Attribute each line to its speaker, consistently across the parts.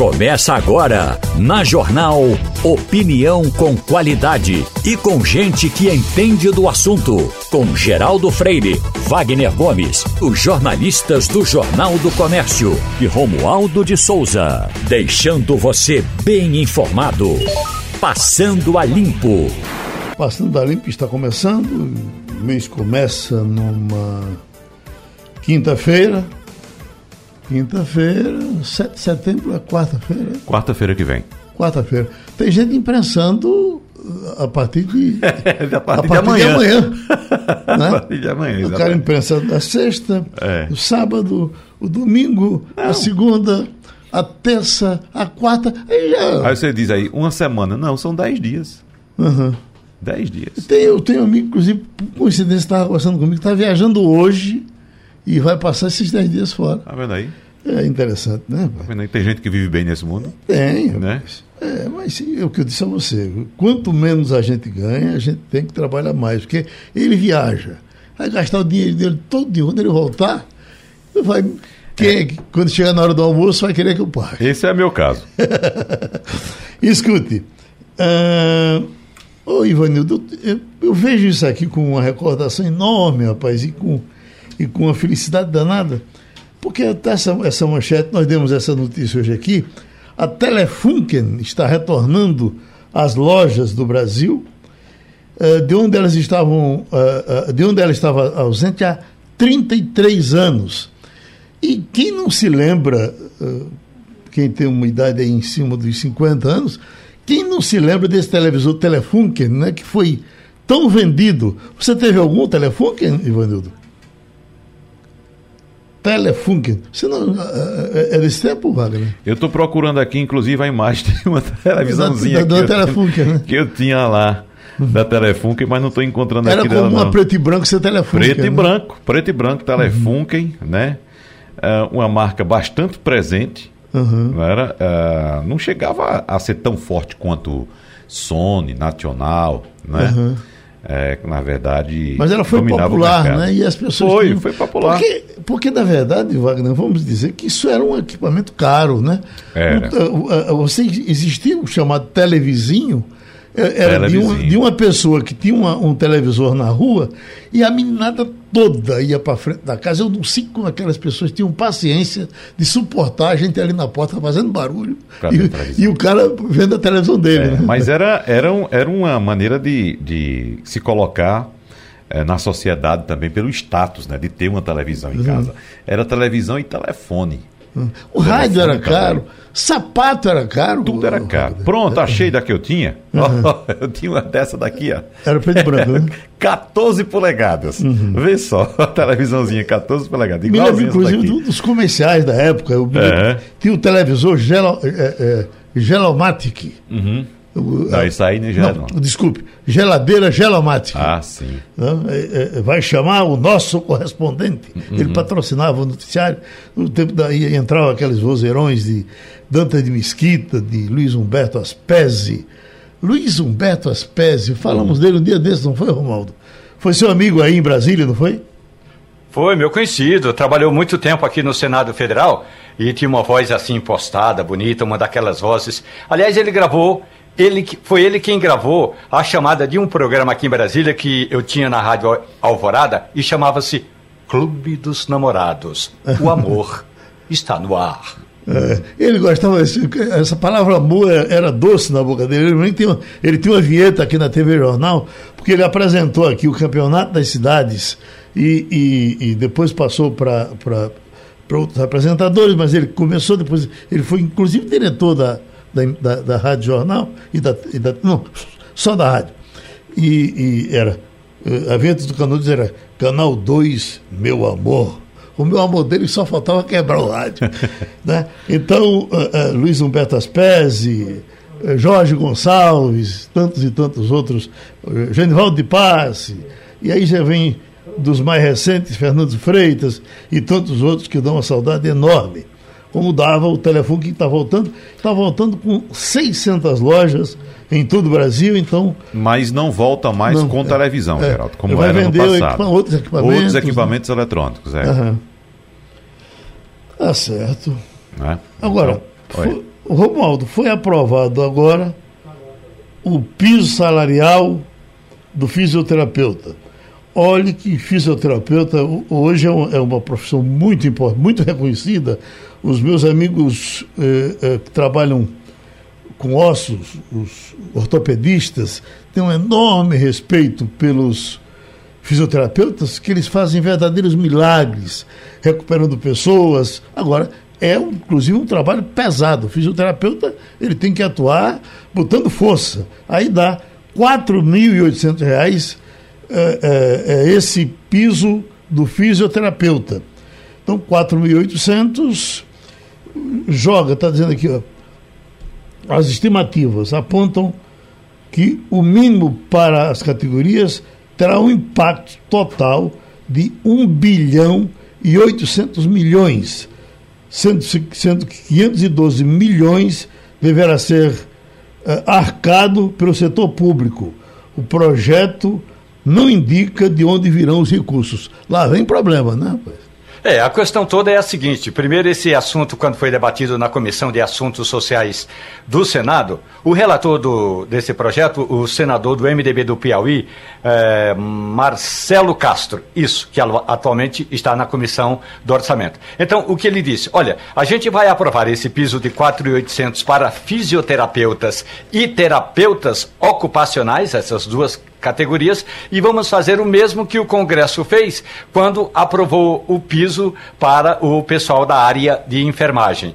Speaker 1: Começa agora, na Jornal Opinião com qualidade e com gente que entende do assunto. Com Geraldo Freire, Wagner Gomes, os jornalistas do Jornal do Comércio e Romualdo de Souza. Deixando você bem informado. Passando a Limpo.
Speaker 2: Passando a Limpo está começando. O mês começa numa quinta-feira Quinta-feira, 7 de setembro é quarta-feira.
Speaker 3: Quarta-feira que vem.
Speaker 2: Quarta-feira. Tem gente imprensando uh, a partir de.
Speaker 3: a partir, a partir de amanhã. De amanhã
Speaker 2: né? A partir de amanhã, exatamente. O cara imprensando a sexta, é. o sábado, o domingo, Não. a segunda, a terça, a quarta. Aí, já...
Speaker 3: aí você diz aí, uma semana. Não, são dez dias.
Speaker 2: Uhum.
Speaker 3: Dez dias.
Speaker 2: Tem, eu tenho um amigo, inclusive, por coincidência, estava conversando comigo, está viajando hoje e vai passar esses 10 dias fora.
Speaker 3: Tá vendo aí?
Speaker 2: É interessante, né?
Speaker 3: Tá vendo aí? Tem gente que vive bem nesse mundo?
Speaker 2: Tem.
Speaker 3: Né?
Speaker 2: É, mas é o que eu disse a você. Quanto menos a gente ganha, a gente tem que trabalhar mais. Porque ele viaja, vai gastar o dinheiro dele todo dia. Quando ele voltar, vai. Quem, é. quando chegar na hora do almoço, vai querer que eu pague.
Speaker 3: Esse é meu caso.
Speaker 2: Escute. Uh, ô, Ivanildo, eu, eu vejo isso aqui com uma recordação enorme, rapaz, e com e com uma felicidade danada, porque essa, essa manchete, nós demos essa notícia hoje aqui, a Telefunken está retornando às lojas do Brasil, eh, de onde elas estavam, eh, eh, de onde ela estava ausente há 33 anos. E quem não se lembra, quem tem uma idade aí em cima dos 50 anos, quem não se lembra desse televisor Telefunken, né, que foi tão vendido? Você teve algum Telefunken, Ivanildo? Telefunken. Você não, é, é desse tempo, Wagner?
Speaker 3: Eu estou procurando aqui, inclusive, a imagem de uma televisãozinha
Speaker 2: da, da, da que, eu, né?
Speaker 3: que eu tinha lá da Telefunken, mas não estou encontrando
Speaker 2: Era
Speaker 3: aqui
Speaker 2: Era como uma preto e branco ser Telefunken.
Speaker 3: Preto né? e branco, preto e branco, Telefunken, uhum. né? Uh, uma marca bastante presente. Uhum. Não, era, uh, não chegava a, a, ser tão forte quanto Sony, Nacional, né? Uhum. É, na verdade.
Speaker 2: Mas ela foi popular, né? E as pessoas.
Speaker 3: Foi, tinham... foi popular.
Speaker 2: Porque, porque, na verdade, Wagner, vamos dizer que isso era um equipamento caro, né?
Speaker 3: Era.
Speaker 2: Você existia o chamado televizinho é, era de uma, de uma, pessoa que tinha uma, um televisor na rua e a meninada toda ia para frente da casa. Eu não sei como aquelas pessoas tinham paciência de suportar a gente ali na porta fazendo barulho e, e, o cara vendo a televisão dele. É,
Speaker 3: né? Mas era, era, um, era uma maneira de, de se colocar é, na sociedade também pelo status né, de ter uma televisão em uhum. casa. Era televisão e telefone.
Speaker 2: O rádio era caro, sapato era caro.
Speaker 3: Tudo era caro. Pronto, achei da que eu tinha. Uhum. eu tinha uma dessa daqui, ó.
Speaker 2: Era preto e branco, né?
Speaker 3: 14 polegadas. Uhum. Vê só, a televisãoa 14 polegadas.
Speaker 2: Me lembro, inclusive, dos comerciais da época. Eu, é. Tinha o televisor Gelo, é, é, Gelomatic.
Speaker 3: Uhum. Não, isso aí nem já não,
Speaker 2: não. Desculpe, geladeira gelomática.
Speaker 3: Ah, sim.
Speaker 2: É, é, vai chamar o nosso correspondente. Uhum. Ele patrocinava o noticiário. No tempo daí entravam aqueles vozeirões de Dante de Mesquita, de Luiz Humberto Aspesi. Luiz Humberto Aspesi, falamos uhum. dele um dia desses, não foi, Romaldo? Foi seu amigo aí em Brasília, não foi?
Speaker 4: Foi, meu conhecido. Trabalhou muito tempo aqui no Senado Federal e tinha uma voz assim impostada, bonita, uma daquelas vozes. Aliás, ele gravou ele, foi ele quem gravou a chamada de um programa aqui em Brasília que eu tinha na Rádio Alvorada e chamava-se Clube dos Namorados. O amor está no ar.
Speaker 2: É, ele gostava, essa palavra amor era doce na boca dele. Ele tinha, ele tinha uma vinheta aqui na TV Jornal, porque ele apresentou aqui o Campeonato das Cidades e, e, e depois passou para outros apresentadores, mas ele começou depois, ele foi inclusive diretor da, da, da, da Rádio Jornal e da, e da, Não, só da rádio. E, e era. A vinheta do Canudos era Canal 2, meu amor. O meu amor dele só faltava quebrar o rádio. né? Então, uh, uh, Luiz Humberto Aspesi, uh, Jorge Gonçalves, tantos e tantos outros, Genivaldo de Passe, e aí já vem dos mais recentes, Fernando Freitas e tantos outros que dão uma saudade enorme como dava o telefone que está voltando. Está voltando com 600 lojas em todo o Brasil, então...
Speaker 3: Mas não volta mais não, com é, televisão, é, Geraldo, como era no passado. Equipa
Speaker 2: outros equipamentos.
Speaker 3: Outros equipamentos né? eletrônicos, é.
Speaker 2: Uhum. Tá certo.
Speaker 3: É?
Speaker 2: Agora, Foi, Romualdo, foi aprovado agora o piso salarial do fisioterapeuta. Olhe que fisioterapeuta hoje é, é uma profissão muito importante, muito reconhecida. Os meus amigos eh, eh, que trabalham com ossos, os ortopedistas, têm um enorme respeito pelos fisioterapeutas, que eles fazem verdadeiros milagres, recuperando pessoas. Agora, é inclusive um trabalho pesado. O fisioterapeuta ele tem que atuar botando força. Aí dá R$ 4.800 é, é, é esse piso do fisioterapeuta. Então, 4.800 joga, está dizendo aqui, ó, as estimativas apontam que o mínimo para as categorias terá um impacto total de 1 bilhão e 800 milhões, sendo, sendo que 512 milhões deverá ser uh, arcado pelo setor público. O projeto não indica de onde virão os recursos. Lá vem problema, né, rapaz?
Speaker 4: É, a questão toda é a seguinte: primeiro, esse assunto, quando foi debatido na Comissão de Assuntos Sociais do Senado, o relator do, desse projeto, o senador do MDB do Piauí, é, Marcelo Castro, isso, que atualmente está na Comissão do Orçamento. Então, o que ele disse? Olha, a gente vai aprovar esse piso de 4.800 para fisioterapeutas e terapeutas ocupacionais, essas duas categorias e vamos fazer o mesmo que o Congresso fez quando aprovou o piso para o pessoal da área de enfermagem.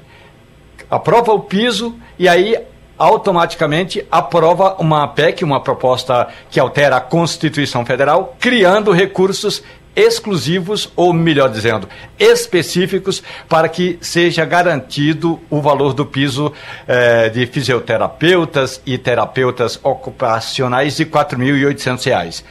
Speaker 4: Aprova o piso e aí automaticamente aprova uma PEC, uma proposta que altera a Constituição Federal, criando recursos exclusivos, ou melhor dizendo, específicos, para que seja garantido o valor do piso eh, de fisioterapeutas e terapeutas ocupacionais de R$ 4.800.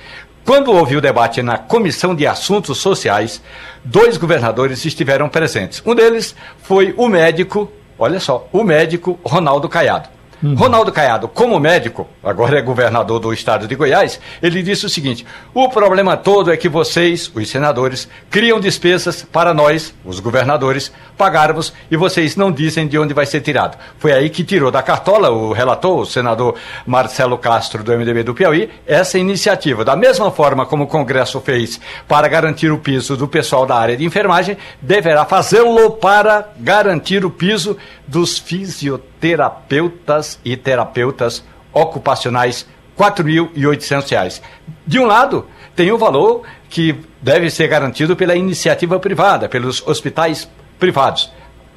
Speaker 4: Quando houve o debate na Comissão de Assuntos Sociais, dois governadores estiveram presentes. Um deles foi o médico, olha só, o médico Ronaldo Caiado. Uhum. Ronaldo Caiado, como médico, agora é governador do estado de Goiás, ele disse o seguinte: o problema todo é que vocês, os senadores, criam despesas para nós, os governadores, pagarmos e vocês não dizem de onde vai ser tirado. Foi aí que tirou da cartola o relator, o senador Marcelo Castro, do MDB do Piauí, essa iniciativa. Da mesma forma como o Congresso fez para garantir o piso do pessoal da área de enfermagem, deverá fazê-lo para garantir o piso dos fisioterapeutas e terapeutas ocupacionais, R$ 4.800. De um lado, tem o valor que deve ser garantido pela iniciativa privada, pelos hospitais privados.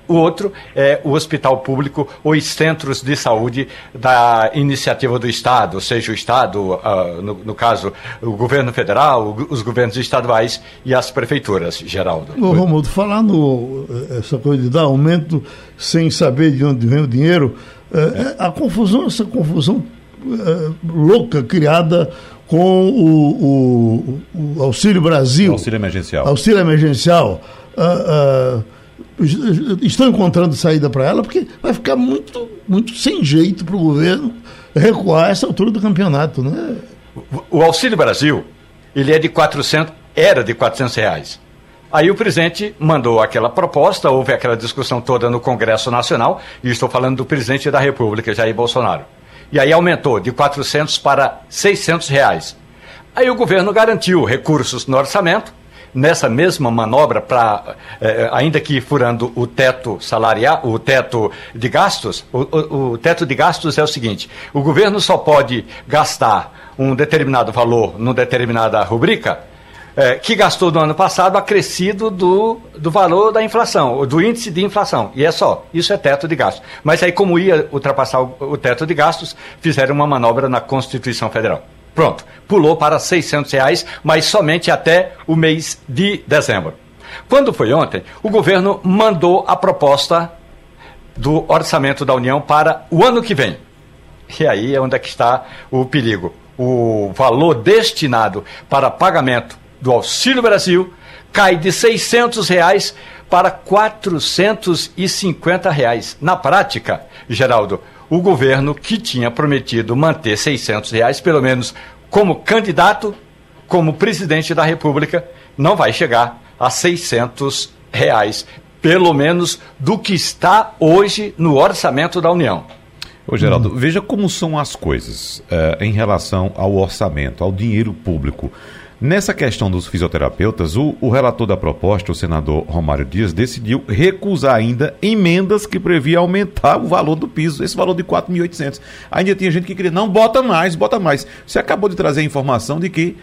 Speaker 4: O outro é o hospital público ou os centros de saúde da iniciativa do Estado, seja o Estado, uh, no, no, caso, o governo federal, os governos estaduais e as prefeituras, Geraldo.
Speaker 2: Ô, Romualdo, falando eh, essa coisa de dar aumento sem saber de onde vem o dinheiro, é. É, a confusão, essa confusão é, louca criada com o, o, o, Auxílio Brasil.
Speaker 3: Auxílio emergencial.
Speaker 2: Auxílio emergencial. Uh, uh, estão encontrando saída para ela, porque vai ficar muito, muito sem jeito para o governo recuar essa altura do campeonato, né?
Speaker 4: O Auxílio Brasil, ele é de 400, era de 400 reais. Aí o presidente mandou aquela proposta, houve aquela discussão toda no Congresso Nacional, e estou falando do presidente da República, Jair Bolsonaro. E aí aumentou de 400 para 600 reais. Aí o governo garantiu recursos no orçamento, nessa mesma manobra para, eh, ainda que furando o teto salarial, o teto de gastos, o, o, o, teto de gastos é o seguinte: o governo só pode gastar um determinado valor numa determinada rubrica. Eh, que gastou no ano passado acrescido do, do valor da inflação, do índice de inflação. E é só, isso é teto de gastos. Mas aí, como ia ultrapassar o, o teto de gastos, fizeram uma manobra na Constituição Federal. Pronto, pulou para 600 reais, mas somente até o mês de dezembro. Quando foi ontem, o governo mandou a proposta do orçamento da União para o ano que vem. E aí é onde é que está o perigo. O valor destinado para pagamento do Auxílio Brasil cai de 600 reais para 450 reais. Na prática, Geraldo, o governo que tinha prometido manter 600 reais, pelo menos como candidato, como presidente da República, não vai chegar a 600 reais pelo menos do que está hoje no orçamento da União.
Speaker 3: Ô, Geraldo, hum. veja como são as coisas uh, em relação ao orçamento, ao dinheiro público. Nessa questão dos fisioterapeutas, o, o, relator da proposta, o senador Romário Dias, decidiu recusar ainda emendas que previa aumentar o valor do piso, esse valor de 4.800. Ainda tinha gente que queria, não, bota mais, bota mais. Você acabou de trazer a informação de que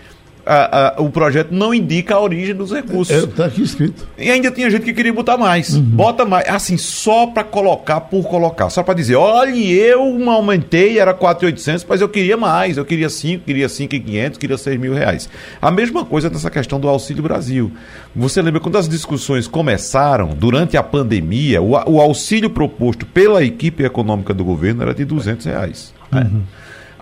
Speaker 3: a, a, o projeto não indica a origem dos recursos.
Speaker 2: Está é, aqui escrito.
Speaker 3: E ainda tinha gente que queria botar mais. Uhum. Bota mais. Assim, só para colocar por colocar. Só para dizer, olha, eu aumentei, era 4.800, mas eu queria mais. Eu queria 5, queria 5.500, queria 6 mil reais. A mesma coisa nessa questão do Auxílio Brasil. Você lembra quando as discussões começaram, durante a pandemia, o, o auxílio proposto pela equipe econômica do governo era de 200 reais. Uhum. Né?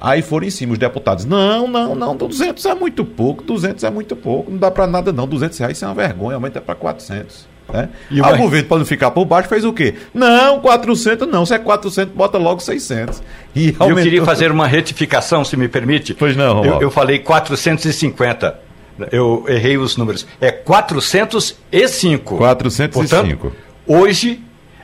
Speaker 3: Aí foram em cima os deputados. Não, não, não, 200 é muito pouco, 200 é muito pouco, não dá para nada não, 200 reais isso é uma vergonha, aumenta para 400. Né? E o governo, para não ficar por baixo, fez o quê? Não, 400 não, se é 400, bota logo 600.
Speaker 4: E aumentou... Eu queria fazer uma retificação, se me permite.
Speaker 3: Pois não,
Speaker 4: eu, eu falei 450. Eu errei os números. É 405.
Speaker 3: 405.
Speaker 4: Portanto, hoje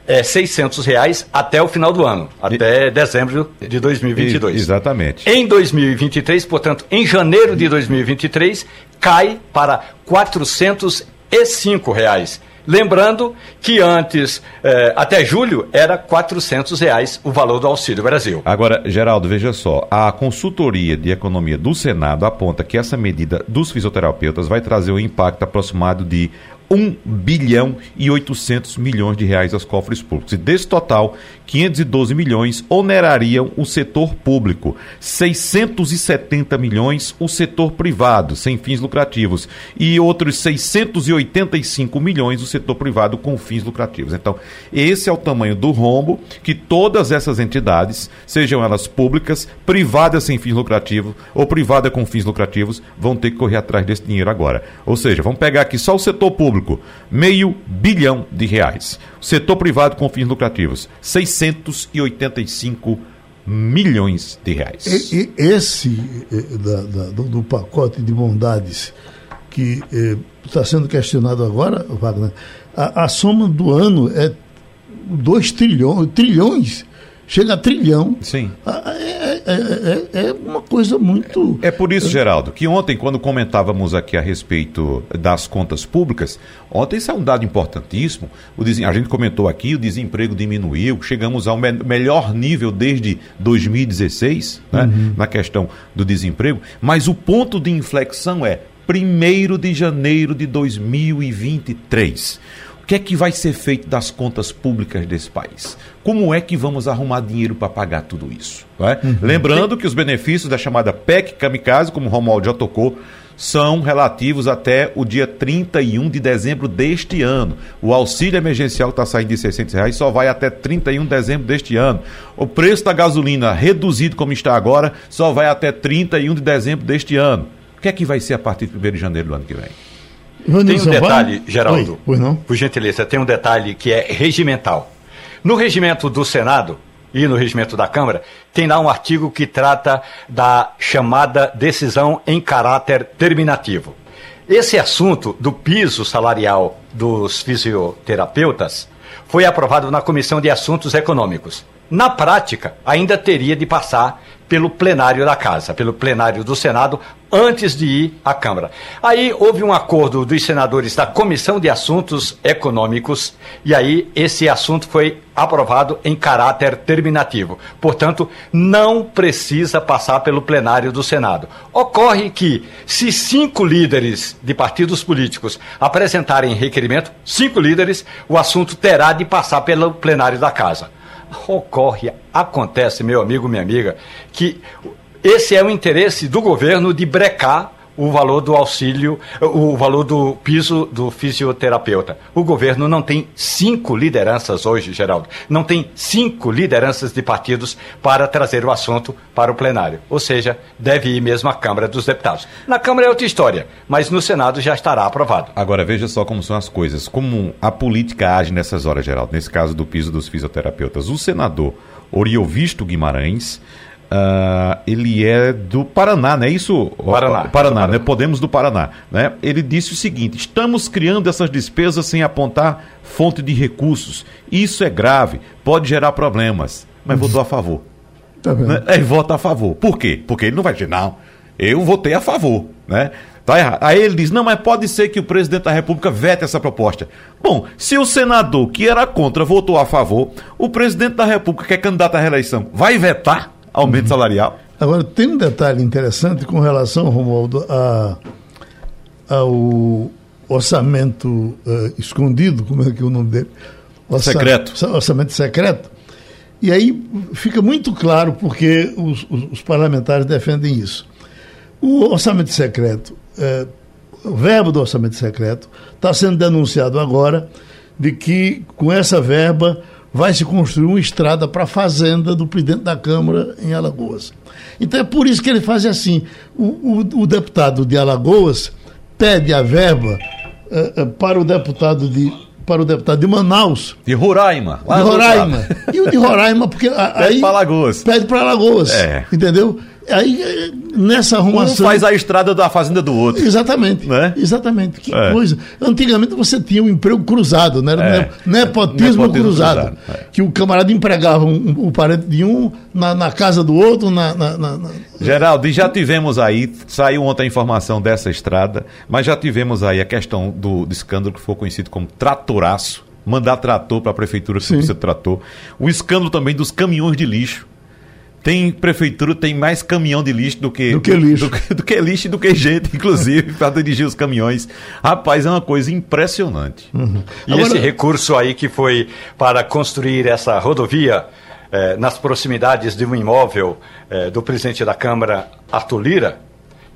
Speaker 4: é, 600 reais até o final do ano, até e, dezembro de 2022.
Speaker 3: Exatamente.
Speaker 4: Em 2023, portanto, em janeiro de 2023, cai para 405 reais. Lembrando que antes, eh, até julho, era 400 reais o valor do Auxílio Brasil.
Speaker 3: Agora, Geraldo, veja só. A consultoria de economia do Senado aponta que essa medida dos fisioterapeutas vai trazer um impacto aproximado de 1 bilhão e 800 milhões de reais aos cofres públicos. E desse total, 512 milhões onerariam o setor público, 670 milhões o setor privado, sem fins lucrativos, e outros 685 milhões o setor privado com fins lucrativos. Então, esse é o tamanho do rombo que todas essas entidades, sejam elas públicas, privadas sem fins lucrativos ou privadas com fins lucrativos, vão ter que correr atrás desse dinheiro agora. Ou seja, vamos pegar aqui só o setor público, meio bilhão de reais. O setor privado com fins lucrativos, 685 milhões de reais.
Speaker 2: E, e esse eh, da, da, do, do, pacote de bondades que está eh, sendo questionado agora, Wagner, a, a, soma do ano é 2 trilhões, trilhões chega a trilhão.
Speaker 3: Sim.
Speaker 2: É, é, é, é, uma coisa muito.
Speaker 3: É por isso, Geraldo, que ontem, quando comentávamos aqui a respeito das contas públicas, ontem isso é um dado importantíssimo. O a gente comentou aqui, o desemprego diminuiu, chegamos ao me melhor nível desde 2016, né, uhum. na questão do desemprego, mas o ponto de inflexão é 1 de janeiro de 2023 que é que vai ser feito das contas públicas desse país? Como é que vamos arrumar dinheiro para pagar tudo isso? É? Uhum. Lembrando que os benefícios da chamada PEC Kamikaze, como o Romualdo já tocou, são relativos até o dia 31 de dezembro deste ano. O auxílio emergencial está saindo de 600 reais só vai até 31 de dezembro deste ano. O preço da gasolina reduzido como está agora só vai até 31 de dezembro deste ano. O que é que vai ser a partir de 1 de janeiro do ano que vem?
Speaker 4: Tem um detalhe, Geraldo. Oi, não? Por gentileza, tem um detalhe que é regimental. No regimento do Senado e no regimento da Câmara, tem lá um artigo que trata da chamada decisão em caráter terminativo. Esse assunto do piso salarial dos fisioterapeutas foi aprovado na Comissão de Assuntos Econômicos. Na prática, ainda teria de passar pelo plenário da Casa, pelo plenário do Senado, antes de ir à Câmara. Aí houve um acordo dos senadores da Comissão de Assuntos Econômicos e aí esse assunto foi aprovado em caráter terminativo. Portanto, não precisa passar pelo plenário do Senado. Ocorre que, se cinco líderes de partidos políticos apresentarem requerimento, cinco líderes, o assunto terá de passar pelo plenário da Casa ocorre, acontece, meu amigo, minha amiga, que esse é o interesse do governo de brecar o valor do auxílio, o valor do piso do fisioterapeuta. O governo não tem cinco lideranças hoje, Geraldo. Não tem cinco lideranças de partidos para trazer o assunto para o plenário. Ou seja, deve ir mesmo à Câmara dos Deputados. Na Câmara é outra história, mas no Senado já estará aprovado.
Speaker 3: Agora, veja só como são as coisas. Como a política age nessas horas, Geraldo. Nesse caso do piso dos fisioterapeutas. O senador Oriovisto Guimarães Uh, ele é do Paraná, não é isso?
Speaker 4: Paraná.
Speaker 3: Paraná, Paraná, né? Podemos do Paraná. Né? Ele disse o seguinte: estamos criando essas despesas sem apontar fonte de recursos. Isso é grave, pode gerar problemas. Mas votou a favor. Tá né? Ele vota a favor. Por quê? Porque ele não vai dizer, não, eu votei a favor. Né? Tá errado. Aí ele diz: não, mas pode ser que o presidente da República vete essa proposta. Bom, se o senador que era contra votou a favor, o presidente da República, que é candidato à reeleição, vai vetar? Aumento uhum. salarial.
Speaker 2: Agora, tem um detalhe interessante com relação, Romualdo, a, ao orçamento uh, escondido, como é que é o nome dele?
Speaker 3: Orça, secreto.
Speaker 2: Orçamento secreto. E aí fica muito claro porque os, os, os parlamentares defendem isso. O orçamento secreto, uh, o verbo do orçamento secreto, está sendo denunciado agora de que com essa verba vai se construir uma estrada para a fazenda do presidente da Câmara em Alagoas. Então é por isso que ele faz assim. O, o, o deputado de Alagoas pede a verba uh, uh, para o deputado de para o deputado de Manaus.
Speaker 3: De Roraima.
Speaker 2: De Roraima. E o de Roraima, porque.
Speaker 3: Pede para Alagoas.
Speaker 2: Pede para Alagoas. É. Entendeu? Aí, nessa arrumação.
Speaker 3: Um faz a estrada da fazenda do outro.
Speaker 2: Exatamente. Né? Exatamente. Que é. coisa. Antigamente você tinha um emprego cruzado, né? É. Nepotismo, Nepotismo cruzado. cruzado. É. Que o camarada empregava um, um, parente de um na, na casa do outro. Na, na, na,
Speaker 3: Geraldo, e já tivemos aí, saiu ontem a informação dessa estrada, mas já tivemos aí a questão do, do escândalo que foi conhecido como tratoraço mandar trator para a prefeitura que precisa trator. O escândalo também dos caminhões de lixo tem prefeitura, tem mais caminhão de lixo do que,
Speaker 2: do que lixo.
Speaker 3: Do, do, do que lixo e do que gente, inclusive, para dirigir os caminhões. Rapaz, é uma coisa impressionante.
Speaker 4: Uhum. E Agora... esse recurso aí que foi para construir essa rodovia eh, nas proximidades de um imóvel eh, do presidente da Câmara, Arthur Lira,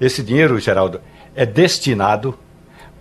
Speaker 4: esse dinheiro, Geraldo, é destinado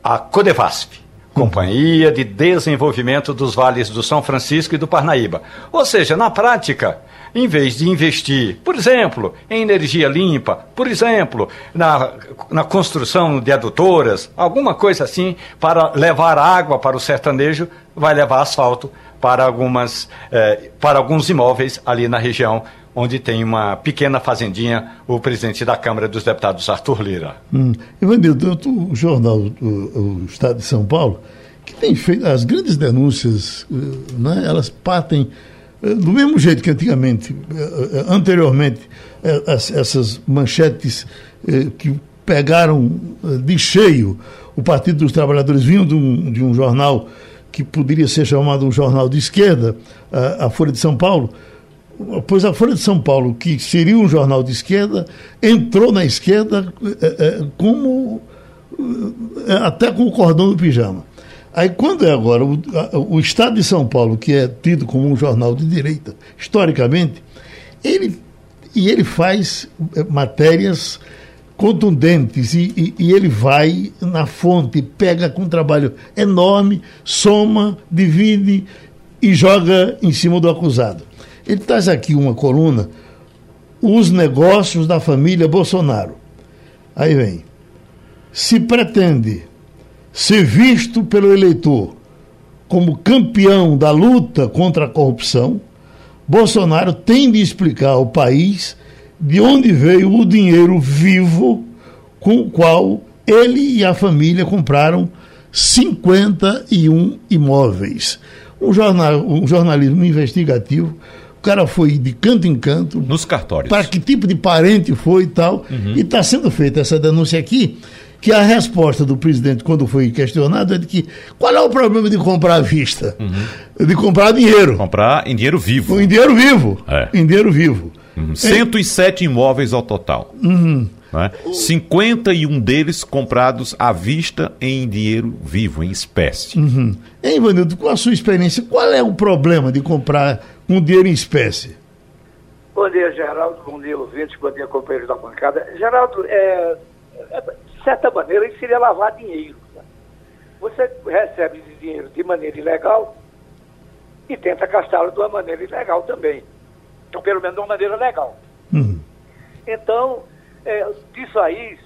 Speaker 4: à Codevasp. Companhia de Desenvolvimento dos Vales do São Francisco e do Parnaíba. Ou seja, na prática, em vez de investir, por exemplo, em energia limpa, por exemplo, na, na construção de adutoras, alguma coisa assim, para levar água para o sertanejo, vai levar asfalto para, algumas, eh, para alguns imóveis ali na região onde tem uma pequena fazendinha, o presidente da Câmara dos Deputados, Arthur Lira.
Speaker 2: Hum. Ivanildo, o jornal o, o Estado de São Paulo, que tem feito as grandes denúncias, eh, né, elas partem do mesmo jeito que antigamente, eh, anteriormente, essas manchetes que pegaram de cheio o Partido dos Trabalhadores vinham de um, de um jornal que poderia ser chamado um jornal de esquerda, a Folha de São Paulo, pois a Folha de São Paulo, que seria um jornal de esquerda, entrou na esquerda como até com o cordão do pijama. Aí quando é agora o, o, Estado de São Paulo, que é tido como um jornal de direita, historicamente, ele e ele faz matérias contundentes e, e, e, ele vai na fonte, pega com um trabalho enorme, soma, divide e joga em cima do acusado. Ele traz aqui uma coluna, os negócios da família Bolsonaro. Aí vem. Se pretende ser visto pelo eleitor como campeão da luta contra a corrupção, Bolsonaro tem de explicar ao país de onde veio o dinheiro vivo com o qual ele e a família compraram 51 imóveis. Um, jornal, um jornalismo investigativo o cara foi de canto em canto.
Speaker 3: Nos cartórios.
Speaker 2: Para que tipo de parente foi e tal. Uhum. E está sendo feita essa denúncia aqui, que a resposta do presidente, quando foi questionado, é de que qual é o problema de comprar à vista? Uhum. De comprar dinheiro.
Speaker 3: Comprar em dinheiro vivo.
Speaker 2: Em dinheiro vivo. É. Em dinheiro vivo.
Speaker 3: Uhum. 107 é. imóveis ao total. Uhum. Né? 51 deles comprados à vista em dinheiro vivo, em espécie.
Speaker 2: Uhum. Hein, Ivanildo, com a sua experiência, qual é o problema de comprar com dinheiro em espécie?
Speaker 5: Bom dia, Geraldo. Bom dia, ouvintes. Bom dia, companheiros da bancada. Geraldo, é, é, de certa maneira, isso seria lavar dinheiro. Né? Você recebe esse dinheiro de maneira ilegal e tenta gastá-lo de uma maneira ilegal também. Então, pelo menos de uma maneira legal. Uhum. Então, é, disso aí,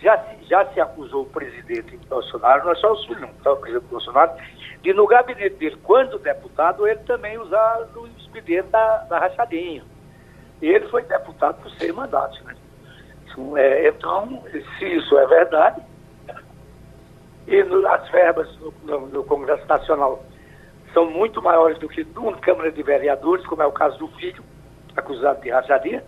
Speaker 5: já, já se acusou o presidente Bolsonaro, não é só o senhor, não, tá? o presidente Bolsonaro, de no gabinete dele, quando deputado, ele também usar o expediente da, da rachadinha. E ele foi deputado por seis mandatos. Né? É, então, se isso é verdade, e no, as verbas do, Congresso Nacional são muito maiores do que numa Câmara de Vereadores, como é o caso do filho, acusado de rachadinha,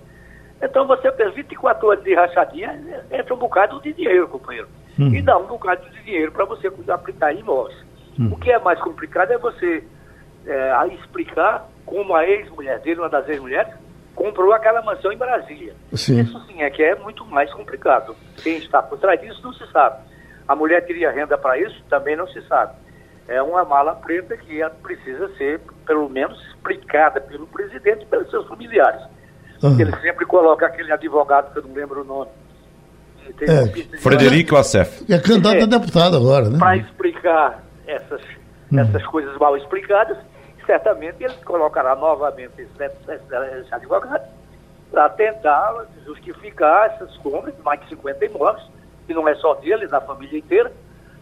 Speaker 5: então você fez 24 anos de rachadinha, entra um bocado de dinheiro, companheiro. Hum. E dá um bocado de dinheiro para você aplicar em imóveis. Hum. O que é mais complicado é você é, explicar como a ex-mulher dele, uma das ex-mulheres, comprou aquela mansão em Brasília. Sim. Isso sim é que é muito mais complicado. Quem está por trás disso não se sabe. A mulher teria renda para isso? Também não se sabe. É uma mala preta que precisa ser, pelo menos, explicada pelo presidente e pelos seus familiares. Uhum. Ele sempre coloca aquele advogado, que eu não lembro o nome.
Speaker 3: É, Frederico Assef.
Speaker 2: É candidato é, a deputado agora, né?
Speaker 5: Para explicar essas, uhum. essas coisas mal explicadas, certamente ele colocará novamente esse, esse advogado para tentar justificar essas compras de mais de 50 imóveis, que não é só dele, da família inteira,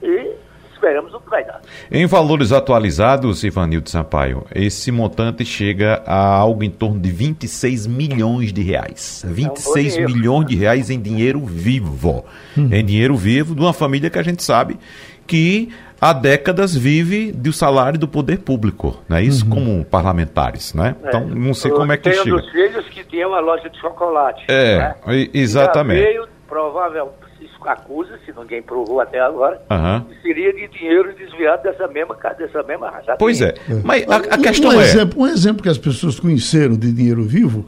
Speaker 5: e esperamos o que vai dar.
Speaker 3: Em valores atualizados, Ivanildo Sampaio, esse montante chega a algo em torno de 26 milhões de reais. 26 é um milhões de reais em dinheiro vivo. Hum. Em dinheiro vivo de uma família que a gente sabe que há décadas vive do salário do poder público, né? Isso uhum. como parlamentares, né? É. Então, não sei como é que chega. Tem
Speaker 5: um dos filhos que tinha uma loja de chocolate.
Speaker 3: É, né? exatamente. Já veio,
Speaker 5: provável, acusa, se ninguém provou até agora, uhum. seria de dinheiro desviado dessa mesma, dessa mesma
Speaker 3: rachadinha. Pois é, mas a, a questão
Speaker 2: um
Speaker 3: é...
Speaker 2: Exemplo, um exemplo que as pessoas conheceram de dinheiro vivo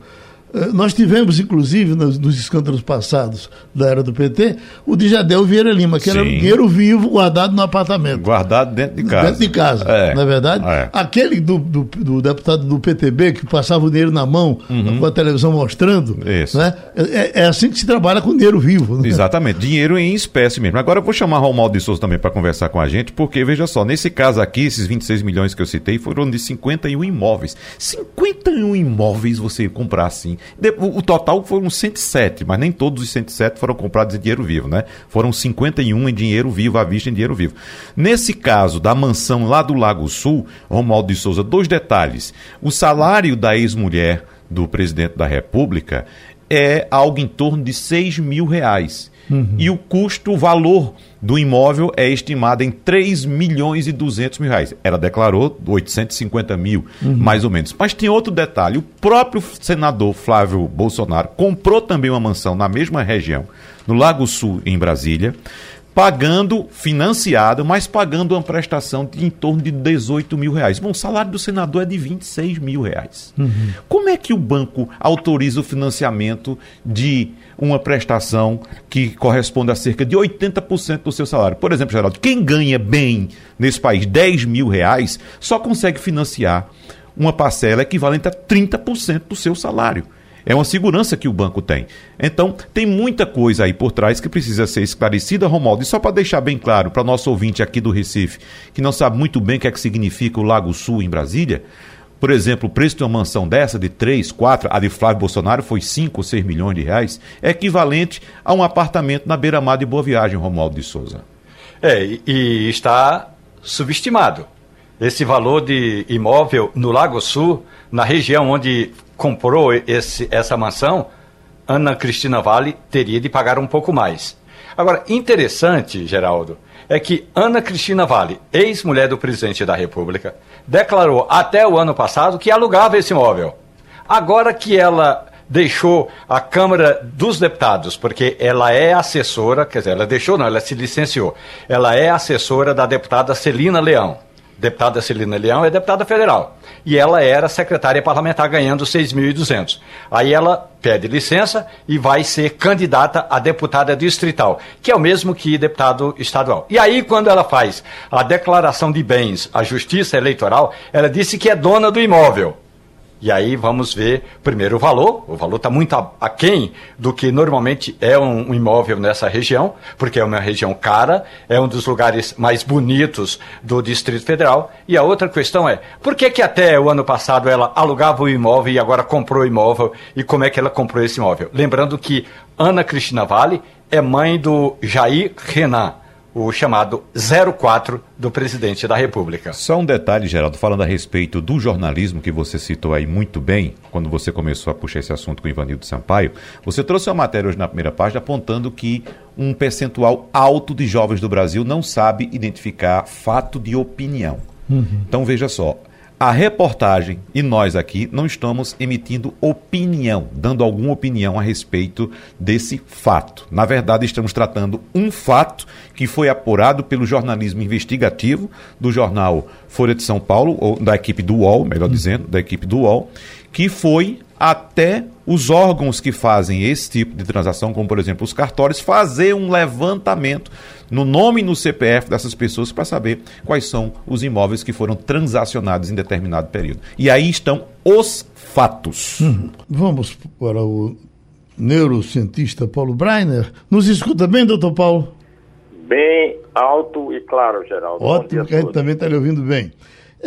Speaker 2: nós tivemos, inclusive, nos, nos, escândalos passados da era do PT, o de Jadel Vieira Lima, que Sim. era dinheiro vivo guardado no apartamento.
Speaker 3: Guardado dentro de casa.
Speaker 2: Dentro de casa, é. não é verdade? É. Aquele do, do, do, deputado do PTB que passava o dinheiro na mão, uhum. com a televisão mostrando. Isso. Né? É, é, assim que se trabalha com dinheiro vivo.
Speaker 3: Né? Exatamente, dinheiro em espécie mesmo. Agora eu vou chamar Romualdo de Souza também para conversar com a gente, porque, veja só, nesse caso aqui, esses 26 milhões que eu citei foram de 51 imóveis. 51 imóveis você comprar assim o, total foram 107, mas nem todos os 107 foram comprados em dinheiro vivo, né? Foram 51 em dinheiro vivo, à vista em dinheiro vivo. Nesse caso da mansão lá do Lago Sul, Romualdo de Souza, dois detalhes. O salário da ex-mulher do presidente da República é algo em torno de 6 mil reais. Uhum. E o custo, o valor do imóvel é estimado em 3 milhões e 200 mil reais. Ela declarou 850 mil, uhum. mais ou menos. Mas tem outro detalhe: o próprio senador Flávio Bolsonaro comprou também uma mansão na mesma região, no Lago Sul, em Brasília pagando, financiado, mas pagando uma prestação de em torno de 18 mil reais. Bom, o salário do senador é de 26 mil reais. Uhum. Como é que o banco autoriza o financiamento de uma prestação que corresponde a cerca de 80% do seu salário? Por exemplo, Geraldo, quem ganha bem nesse país 10 mil reais só consegue financiar uma parcela equivalente a 30% do seu salário. É uma segurança que o banco tem. Então, tem muita coisa aí por trás que precisa ser esclarecida, Romualdo. E só para deixar bem claro para nosso ouvinte aqui do Recife, que não sabe muito bem o que é que significa o Lago Sul em Brasília, por exemplo, o preço de uma mansão dessa, de 3, 4, a de Flávio Bolsonaro foi 5 ou 6 milhões de reais, é equivalente a um apartamento na beira-mar de Boa Viagem, Romualdo de Souza.
Speaker 4: É, e está subestimado. Esse valor de imóvel no Lago Sul, na região onde comprou esse, essa mansão, Ana Cristina Vale teria de pagar um pouco mais. Agora, interessante, Geraldo, é que Ana Cristina Vale, ex-mulher do presidente da República, declarou até o ano passado que alugava esse imóvel. Agora que ela deixou a Câmara dos Deputados, porque ela é assessora, quer dizer, ela deixou, não, ela se licenciou. Ela é assessora da deputada Celina Leão deputada Celina Leão é deputada federal. E ela era secretária parlamentar ganhando 6.200. Aí ela pede licença e vai ser candidata a deputada distrital, que é o mesmo que deputado estadual. E aí, quando ela faz a declaração de bens à Justiça Eleitoral, ela disse que é dona do imóvel. E aí vamos ver primeiro o valor. O valor está muito aquém do que normalmente é um, um, imóvel nessa região, porque é uma região cara, é um dos lugares mais bonitos do Distrito Federal. E a outra questão é, por que, que até o ano passado ela alugava o imóvel e agora comprou o imóvel? E como é que ela comprou esse imóvel? Lembrando que Ana Cristina Vale é mãe do Jair Renan o chamado 04 do presidente da República.
Speaker 3: Só um detalhe, Geraldo, falando a respeito do jornalismo que você citou aí muito bem, quando você começou a puxar esse assunto com o Ivanildo Sampaio, você trouxe uma matéria hoje na primeira página apontando que um percentual alto de jovens do Brasil não sabe identificar fato de opinião. Uhum. Então veja só, a reportagem e nós aqui não estamos emitindo opinião, dando alguma opinião a respeito desse fato. Na verdade, estamos tratando um fato que foi apurado pelo jornalismo investigativo do jornal Folha de São Paulo, ou da equipe do UOL, melhor dizendo, da equipe do UOL, que foi até os órgãos que fazem esse tipo de transação, como por exemplo os cartórios, fazer um levantamento no nome e no CPF dessas pessoas para saber quais são os imóveis que foram transacionados em determinado período. E aí estão os fatos.
Speaker 2: Hum. Vamos para o neurocientista Paulo Breiner. Nos escuta bem, doutor Paulo?
Speaker 6: Bem alto e claro, Geraldo.
Speaker 2: Ótimo, que a gente também está lhe ouvindo bem.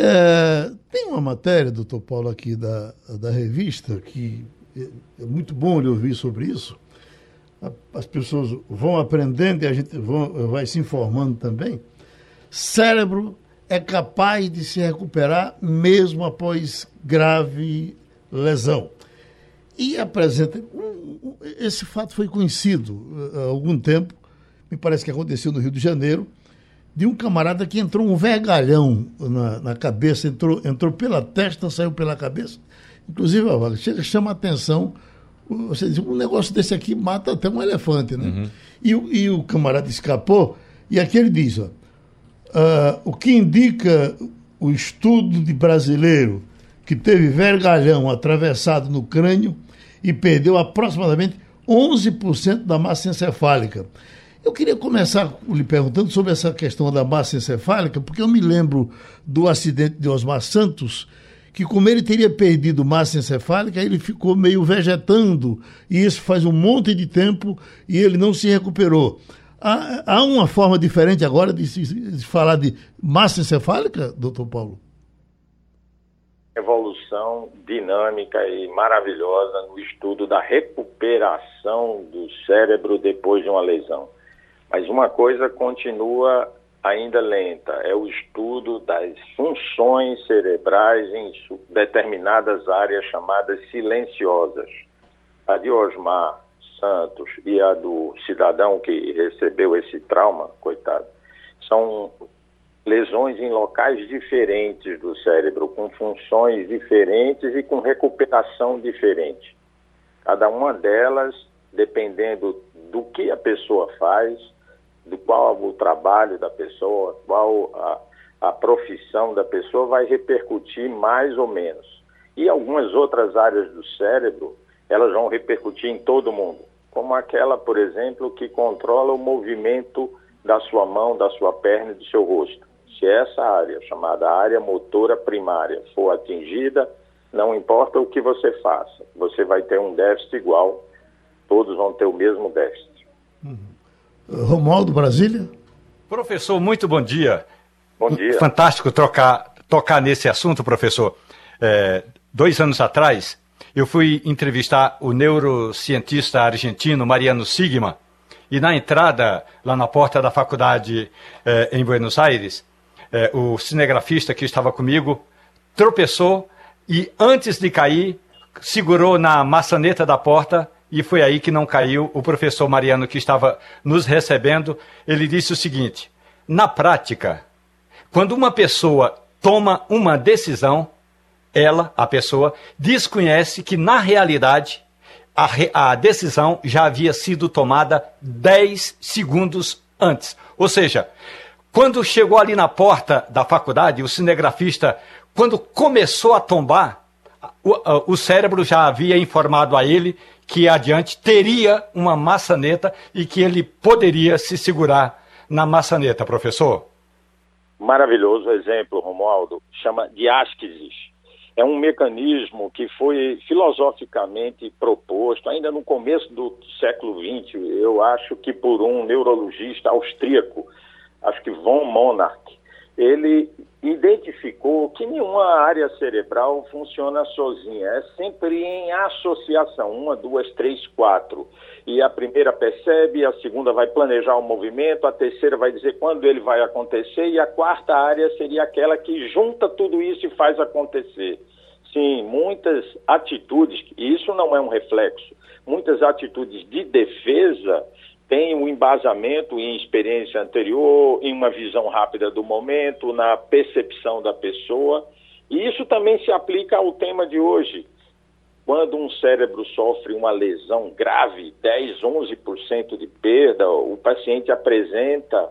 Speaker 2: É, tem uma matéria, doutor Paulo, aqui da, da revista, que é, é muito bom lhe ouvir sobre isso as pessoas vão aprendendo e a gente vão, vai se informando também, cérebro é capaz de se recuperar mesmo após grave lesão. E apresenta. Esse fato foi conhecido há algum tempo, me parece que aconteceu no Rio de Janeiro, de um camarada que entrou um vergalhão na, na cabeça, entrou, entrou pela testa, saiu pela cabeça. Inclusive, chega, chama a atenção você diz, um negócio desse aqui mata até um elefante, né? Uhum. E, e, o camarada escapou, e aqui ele diz, ó, uh, o que indica o estudo de brasileiro que teve vergalhão atravessado no crânio e perdeu aproximadamente 11% da massa encefálica. Eu queria começar lhe perguntando sobre essa questão da massa encefálica, porque eu me lembro do acidente de Osmar Santos, que como ele teria perdido massa encefálica, ele ficou meio vegetando, e isso faz um monte de tempo e ele não se recuperou. Há, há uma forma diferente agora de, de falar de massa encefálica, doutor Paulo?
Speaker 6: Evolução dinâmica e maravilhosa no estudo da recuperação do cérebro depois de uma lesão. Mas uma coisa continua ainda lenta é o estudo das funções cerebrais em determinadas áreas chamadas silenciosas. A de Osmar Santos e a do cidadão que recebeu esse trauma, coitado, são lesões em locais diferentes do cérebro, com funções diferentes e com recuperação diferente. Cada uma delas, dependendo do que a pessoa faz, do qual o trabalho da pessoa, qual a, a profissão da pessoa vai repercutir mais ou menos. E algumas outras áreas do cérebro, elas vão repercutir em todo mundo, como aquela, por exemplo, que controla o movimento da sua mão, da sua perna e do seu rosto. Se essa área, chamada área motora primária, for atingida, não importa o que você faça, você vai ter um déficit igual, todos vão ter o mesmo déficit.
Speaker 2: Uhum. Romualdo, Brasília.
Speaker 4: Professor, muito bom dia.
Speaker 6: Bom dia.
Speaker 4: Fantástico trocar, tocar nesse assunto, professor. É, dois anos atrás, eu fui entrevistar o neurocientista argentino Mariano Sigma, e na entrada, lá na porta da faculdade é, em Buenos Aires, é, o cinegrafista que estava comigo tropeçou e, antes de cair, segurou na maçaneta da porta e foi aí que não caiu o professor Mariano que estava nos recebendo. Ele disse o seguinte: na prática, quando uma pessoa toma uma decisão, ela, a pessoa, desconhece que na realidade a, re, a decisão já havia sido tomada 10 segundos antes. Ou seja, quando chegou ali na porta da faculdade, o cinegrafista, quando começou a tombar, o, o cérebro já havia informado a ele que adiante teria uma maçaneta e que ele poderia se segurar na maçaneta, professor?
Speaker 6: Maravilhoso exemplo, Romualdo. Chama diásquesis. É um mecanismo que foi filosoficamente proposto ainda no começo do século XX, eu acho que por um neurologista austríaco, acho que von Monarch. Ele identificou que nenhuma área cerebral funciona sozinha, é sempre em associação, uma, duas, três, quatro. E a primeira percebe, a segunda vai planejar o movimento, a terceira vai dizer quando ele vai acontecer, e a quarta área seria aquela que junta tudo isso e faz acontecer. Sim, muitas atitudes, e isso não é um reflexo, muitas atitudes de defesa tem um embasamento em experiência anterior, em uma visão rápida do momento, na percepção da pessoa. E isso também se aplica ao tema de hoje. Quando um cérebro sofre uma lesão grave, 10, 11% de perda, o paciente apresenta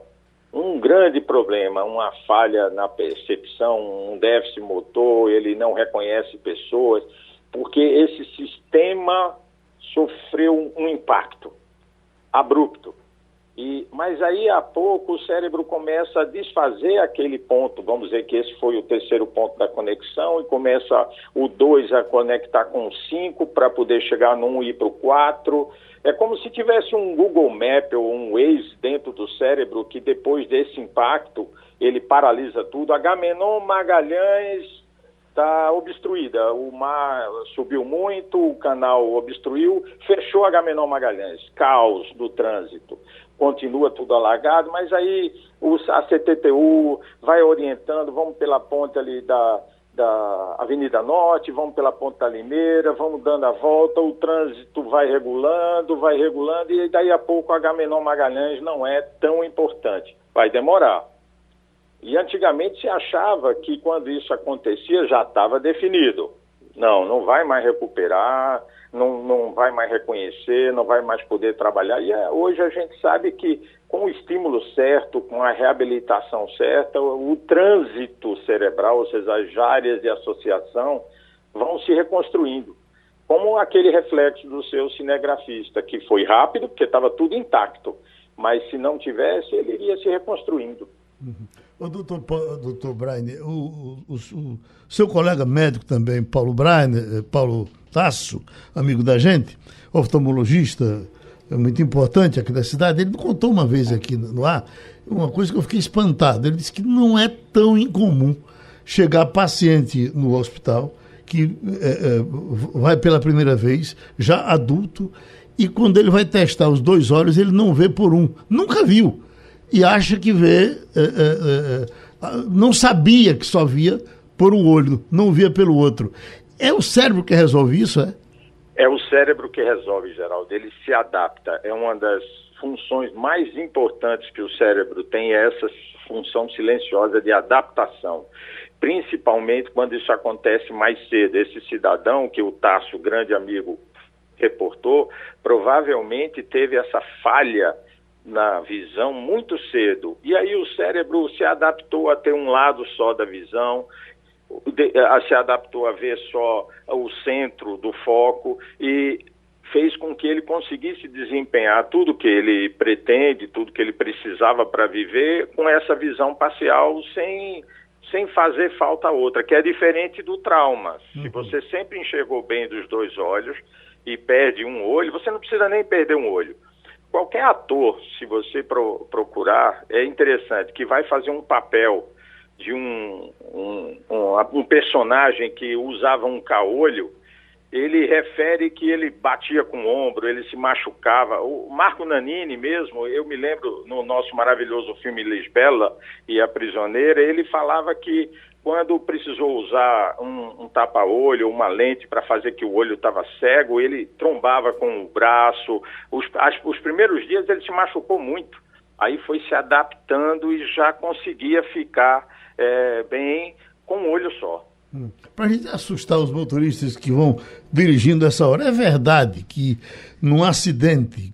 Speaker 6: um grande problema, uma falha na percepção, um déficit motor, ele não reconhece pessoas, porque esse sistema sofreu um impacto abrupto. E, mas aí a pouco o cérebro começa a desfazer aquele ponto, vamos dizer que esse foi o terceiro ponto da conexão, e começa o 2 a conectar com o 5 para poder chegar no 1 um e ir para o 4. É como se tivesse um Google Map ou um Waze dentro do cérebro que depois desse impacto ele paralisa tudo. Agamenon Magalhães está obstruída. O mar subiu muito, o canal obstruiu, fechou a Gamenon Magalhães. Caos do trânsito. Continua tudo alagado, mas aí a CTTU vai orientando, vamos pela ponte ali da, da Avenida Norte, vamos pela Ponte da Limeira, vamos dando a volta, o trânsito vai regulando, vai regulando, e daí a pouco a Gamenon Magalhães não é tão importante. Vai demorar e antigamente se achava que quando isso acontecia já estava definido. Não, não vai mais recuperar, não, não vai mais reconhecer, não vai mais poder trabalhar. E é, hoje a gente sabe que com o estímulo certo, com a reabilitação certa, o, o trânsito cerebral, ou seja, as áreas de associação, vão se reconstruindo. Como aquele reflexo do seu cinegrafista, que foi rápido, porque estava tudo intacto, mas se não tivesse, ele iria se reconstruindo.
Speaker 2: Uhum. O doutor, doutor Brian, o, o, o, seu colega médico também, Paulo Brian, eh, Paulo Tasso, amigo da gente, oftalmologista é muito importante aqui da cidade, ele me contou uma vez aqui no ar uma coisa que eu fiquei espantado. Ele disse que não é tão incomum chegar paciente no hospital que é, é, vai pela primeira vez, já adulto, e quando ele vai testar os dois olhos, ele não vê por um. Nunca viu e acha que vê, é, é, é, não sabia que só via por um olho, não via pelo outro. É o cérebro que resolve isso, é?
Speaker 6: É o cérebro que resolve, Geraldo. Ele se adapta. É uma das funções mais importantes que o cérebro tem, é essa função silenciosa de adaptação. Principalmente quando isso acontece mais cedo. Esse cidadão que o Tasso, grande amigo, reportou, provavelmente teve essa falha na visão muito cedo. E aí o cérebro se adaptou a ter um lado só da visão, se adaptou a ver só o centro do foco e fez com que ele conseguisse desempenhar tudo que ele pretende, tudo que ele precisava para viver com essa visão parcial sem sem fazer falta outra, que é diferente do trauma. Uhum. Se você sempre enxergou bem dos dois olhos e perde um olho, você não precisa nem perder um olho qualquer ator, se você pro, procurar, é interessante, que vai fazer um papel de um, um, um, um personagem que usava um caolho, ele refere que ele batia com o ombro, ele se machucava. O Marco Nanini mesmo, eu me lembro no nosso maravilhoso filme Lisbela e a Prisioneira, ele falava que quando precisou usar um, um tapa-olho, uma lente para fazer que o olho estava cego, ele trombava com o braço. Os, as, os primeiros dias ele se machucou muito. Aí foi se adaptando e já conseguia ficar é, bem com um olho só.
Speaker 2: Hum. Para a gente assustar os motoristas que vão dirigindo essa hora, é verdade que num acidente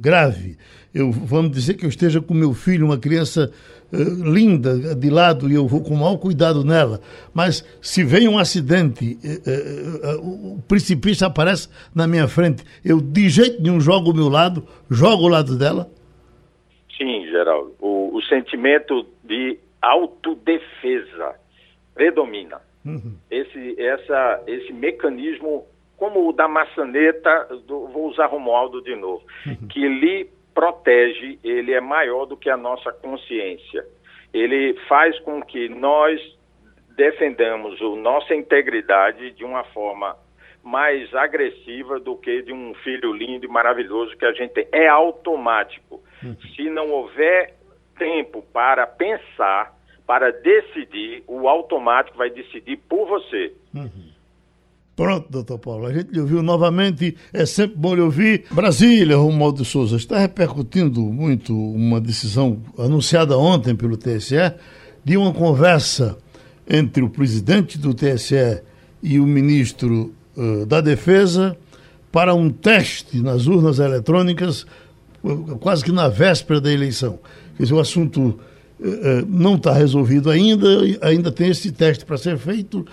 Speaker 2: grave, eu vamos dizer que eu esteja com meu filho, uma criança uh, linda de lado e eu vou com o maior cuidado nela, mas se vem um acidente, uh, uh, o precipício aparece na minha frente, eu de jeito nenhum jogo o meu lado, jogo o lado dela?
Speaker 6: Sim, Geraldo. O, o sentimento de autodefesa predomina. Uhum. Esse, essa, esse mecanismo como o da maçaneta, do, vou usar Romualdo de novo, uhum. que lhe protege, ele é maior do que a nossa consciência. ele faz com que nós defendamos a nossa integridade de uma forma mais agressiva do que de um filho lindo e maravilhoso que a gente tem. É automático. Uhum. Se não houver tempo para pensar, para decidir, o automático vai decidir por você.
Speaker 2: Uhum. Pronto, doutor Paulo, a gente lhe ouviu novamente, é sempre bom lhe ouvir. Brasília, Romualdo de Souza, está repercutindo muito uma decisão anunciada ontem pelo TSE de uma conversa entre o presidente do TSE e o ministro uh, da Defesa para um teste nas urnas eletrônicas, uh, quase que na véspera da eleição. Quer dizer, o assunto não está resolvido ainda, ainda tem esse teste para ser feito.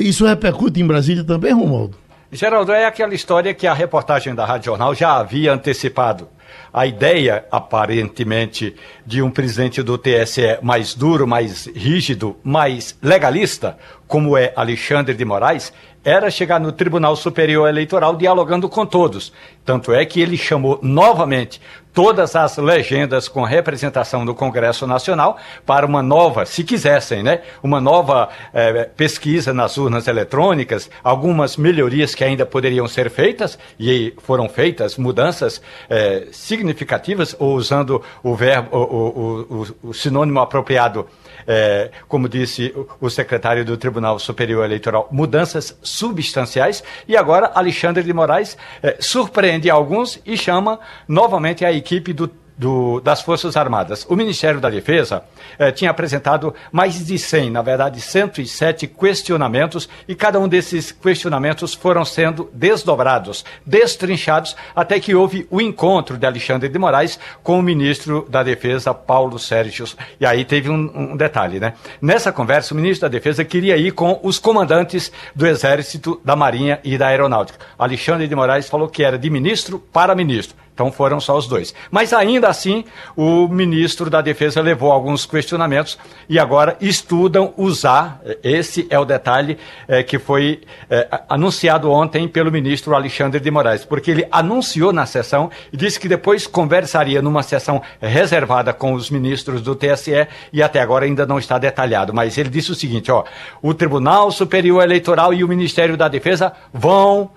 Speaker 2: isso repercute em Brasília também, Romualdo?
Speaker 4: Geraldo, é aquela história que a reportagem da Rádio Jornal já havia antecipado. A ideia, aparentemente, de um presidente do TSE mais duro, mais rígido, mais legalista, como é Alexandre de Moraes, era chegar no Tribunal Superior Eleitoral dialogando com todos. Tanto é que ele chamou novamente todas as legendas com representação do Congresso Nacional para uma nova, se quisessem, né, uma nova eh, pesquisa nas urnas eletrônicas, algumas melhorias que ainda poderiam ser feitas e foram feitas mudanças eh, significativas, ou usando o verbo, o, o, o, o sinônimo apropriado é, como disse o secretário do Tribunal Superior Eleitoral, mudanças substanciais. E agora Alexandre de Moraes é, surpreende alguns e chama novamente a equipe do do, das Forças Armadas. O Ministério da Defesa eh, tinha apresentado mais de 100, na verdade 107 questionamentos, e cada um desses questionamentos foram sendo desdobrados, destrinchados, até que houve o encontro de Alexandre de Moraes com o ministro da Defesa, Paulo Sérgio. E aí teve um, um detalhe, né? Nessa conversa, o ministro da Defesa queria ir com os comandantes do Exército, da Marinha e da Aeronáutica. Alexandre de Moraes falou que era de ministro para ministro. Então foram só os dois. Mas ainda assim, o ministro da Defesa levou alguns questionamentos e agora estudam usar. Esse é o detalhe é, que foi é, anunciado ontem pelo ministro Alexandre de Moraes, porque ele anunciou na sessão e disse que depois conversaria numa sessão reservada com os ministros do TSE e até agora ainda não está detalhado. Mas ele disse o seguinte: ó, o Tribunal Superior Eleitoral e o Ministério da Defesa vão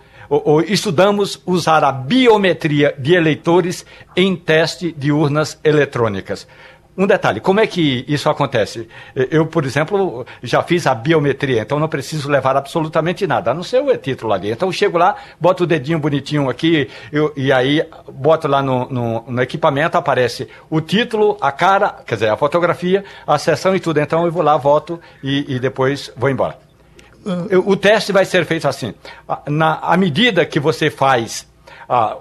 Speaker 4: estudamos usar a biometria de eleitores em teste de urnas eletrônicas. Um detalhe, como é que isso acontece? Eu, por exemplo, já fiz a biometria, então não preciso levar absolutamente nada, a não ser o título ali. Então eu chego lá, boto o dedinho bonitinho aqui, eu, e aí boto lá no, no, no, equipamento, aparece o título, a cara, quer dizer, a fotografia, a sessão e tudo. Então eu vou lá, voto e, e depois vou embora. O teste vai ser feito assim. Na, à medida que você faz a,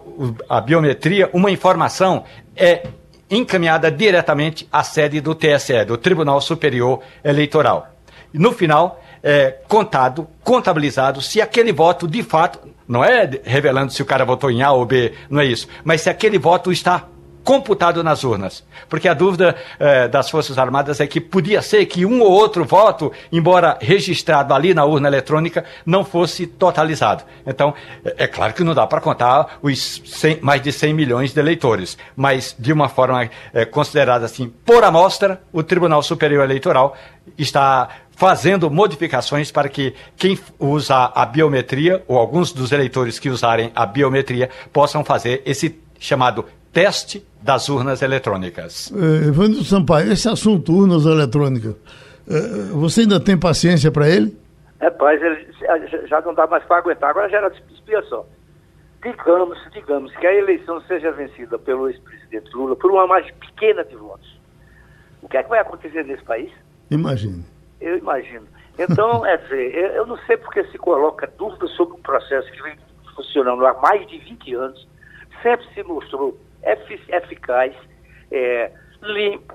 Speaker 4: a biometria, uma informação é encaminhada diretamente à sede do TSE, do Tribunal Superior Eleitoral. No final, é contado, contabilizado, se aquele voto de fato, não é revelando se o cara votou em A ou B, não é isso, mas se aquele voto está computado nas urnas. Porque a dúvida eh, das Forças Armadas é que podia ser que um ou outro voto, embora registrado ali na urna eletrônica, não fosse totalizado. Então, é, é claro que não dá para contar os 100, mais de 100 milhões de eleitores, mas de uma forma eh, considerada assim, por amostra, o Tribunal Superior Eleitoral está fazendo modificações para que quem usa a biometria, ou alguns dos eleitores que usarem a biometria, possam fazer esse chamado teste das urnas eletrônicas.
Speaker 2: Eh, Evandro Sampaio, esse assunto, urnas eletrônicas, eh, você ainda tem paciência para ele?
Speaker 5: Rapaz, ele já não dá mais para aguentar. Agora já era expiação. Digamos, digamos que a eleição seja vencida pelo ex-presidente Lula por uma margem pequena de votos. O que é que vai acontecer nesse país?
Speaker 2: Imagino.
Speaker 5: Eu imagino. Então, é dizer, eu não sei porque se coloca dúvida sobre um processo que vem funcionando há mais de 20 anos, sempre se mostrou eficaz, é, limpo,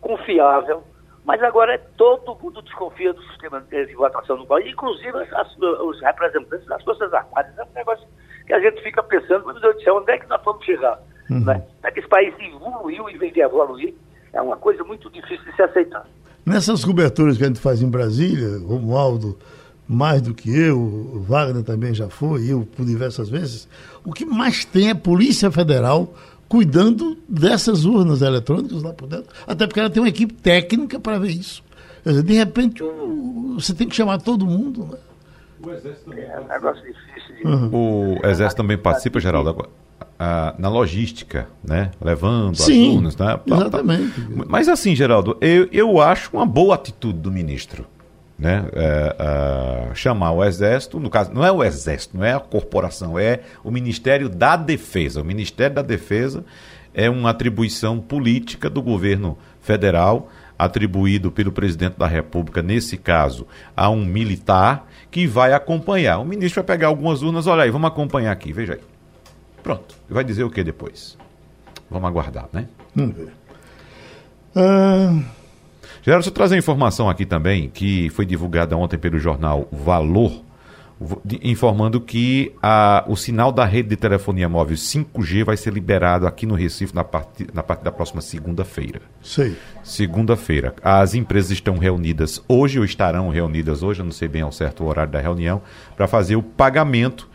Speaker 5: confiável, mas agora é todo mundo desconfia do sistema de votação no país, inclusive as, os representantes das Forças Armadas. É um negócio que a gente fica pensando, meu Deus do céu, onde é que nós vamos chegar? Uhum. Né? É que esse país evoluiu em vez de evoluir, é uma coisa muito difícil de se aceitar.
Speaker 2: Nessas coberturas que a gente faz em Brasília, Romualdo, mais do que eu, o Wagner também já foi, eu por diversas vezes, o que mais tem é Polícia Federal cuidando dessas urnas eletrônicas lá por dentro, até porque ela tem uma equipe técnica para ver isso. Dizer, de repente, você tem que chamar todo mundo. Né?
Speaker 3: O Exército também é um negócio difícil de... uhum. O Exército também participa, Geraldo, agora na logística, né? Levando
Speaker 2: Sim, alunos, né? Exatamente.
Speaker 3: Mas assim, Geraldo, eu, eu acho uma boa atitude do ministro. Né? É, é, chamar o Exército, no caso, não é o Exército, não é a corporação, é o Ministério da Defesa. O Ministério da Defesa é uma atribuição política do governo federal, atribuído pelo presidente da República, nesse caso, a um militar que vai acompanhar. O ministro vai pegar algumas urnas, olha aí, vamos acompanhar aqui, veja aí. Pronto. Vai dizer o que depois? Vamos aguardar, né? Vamos ver. Uh... Geraldo, deixa eu trazer informação aqui também, que foi divulgada ontem pelo jornal Valor, informando que a, o sinal da rede de telefonia móvel 5G vai ser liberado aqui no Recife na parte, na parte da próxima segunda-feira.
Speaker 2: Sei.
Speaker 3: Segunda-feira. As empresas estão reunidas hoje, ou estarão reunidas hoje, eu não sei bem ao certo o horário da reunião, para fazer o pagamento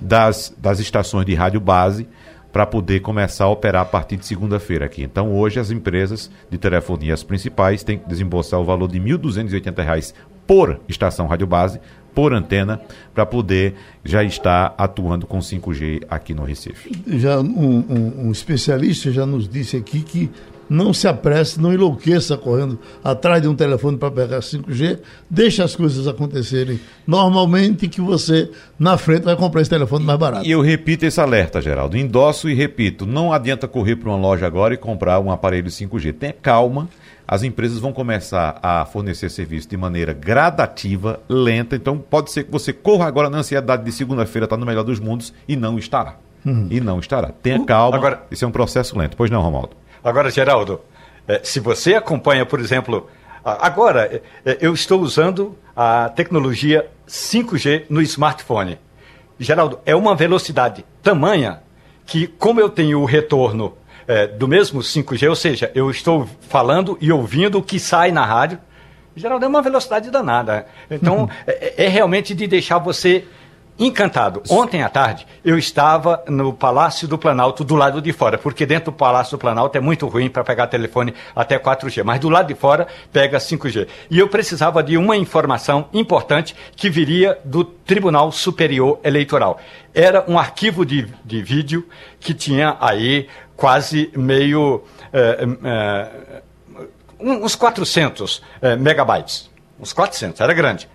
Speaker 3: das, das estações de rádio base para poder começar a operar a partir de segunda-feira aqui. Então, hoje, as empresas de telefonia, as principais, têm que desembolsar o valor de R$ 1.280 por estação rádio base, por antena, para poder já estar atuando com 5G aqui no Recife.
Speaker 2: Já um, um, um especialista já nos disse aqui que não se apresse, não enlouqueça correndo atrás de um telefone para pegar 5G, deixe as coisas acontecerem normalmente que você na frente vai comprar esse telefone mais barato.
Speaker 3: E eu repito esse alerta, Geraldo, endosso e repito, não adianta correr para uma loja agora e comprar um aparelho 5G. Tenha calma, as empresas vão começar a fornecer serviço de maneira gradativa, lenta, então pode ser que você corra agora na ansiedade de segunda-feira, está no melhor dos mundos e não estará. Uhum. E não estará. Tenha calma, agora, isso é um processo lento. Pois não, Romaldo?
Speaker 4: Agora, Geraldo, eh, se você acompanha, por exemplo, agora eh, eh, eu estou usando a tecnologia 5G no smartphone. Geraldo, é uma velocidade tamanha que, como eu tenho o retorno é, do mesmo 5G, ou seja, eu estou falando e ouvindo o que sai na rádio, Geraldo, é uma velocidade danada. Então, é, é realmente de deixar você encantado. Ontem à tarde, eu estava no Palácio do Planalto, do lado de fora, porque dentro do Palácio do Planalto é muito ruim para pegar telefone até 4G, mas do lado de fora pega 5G. E eu precisava de uma informação importante que viria do Tribunal Superior Eleitoral. Era um arquivo de, de vídeo que tinha aí quase meio. Eh, eh, uns 400 eh, megabytes. Uns 400, era grande.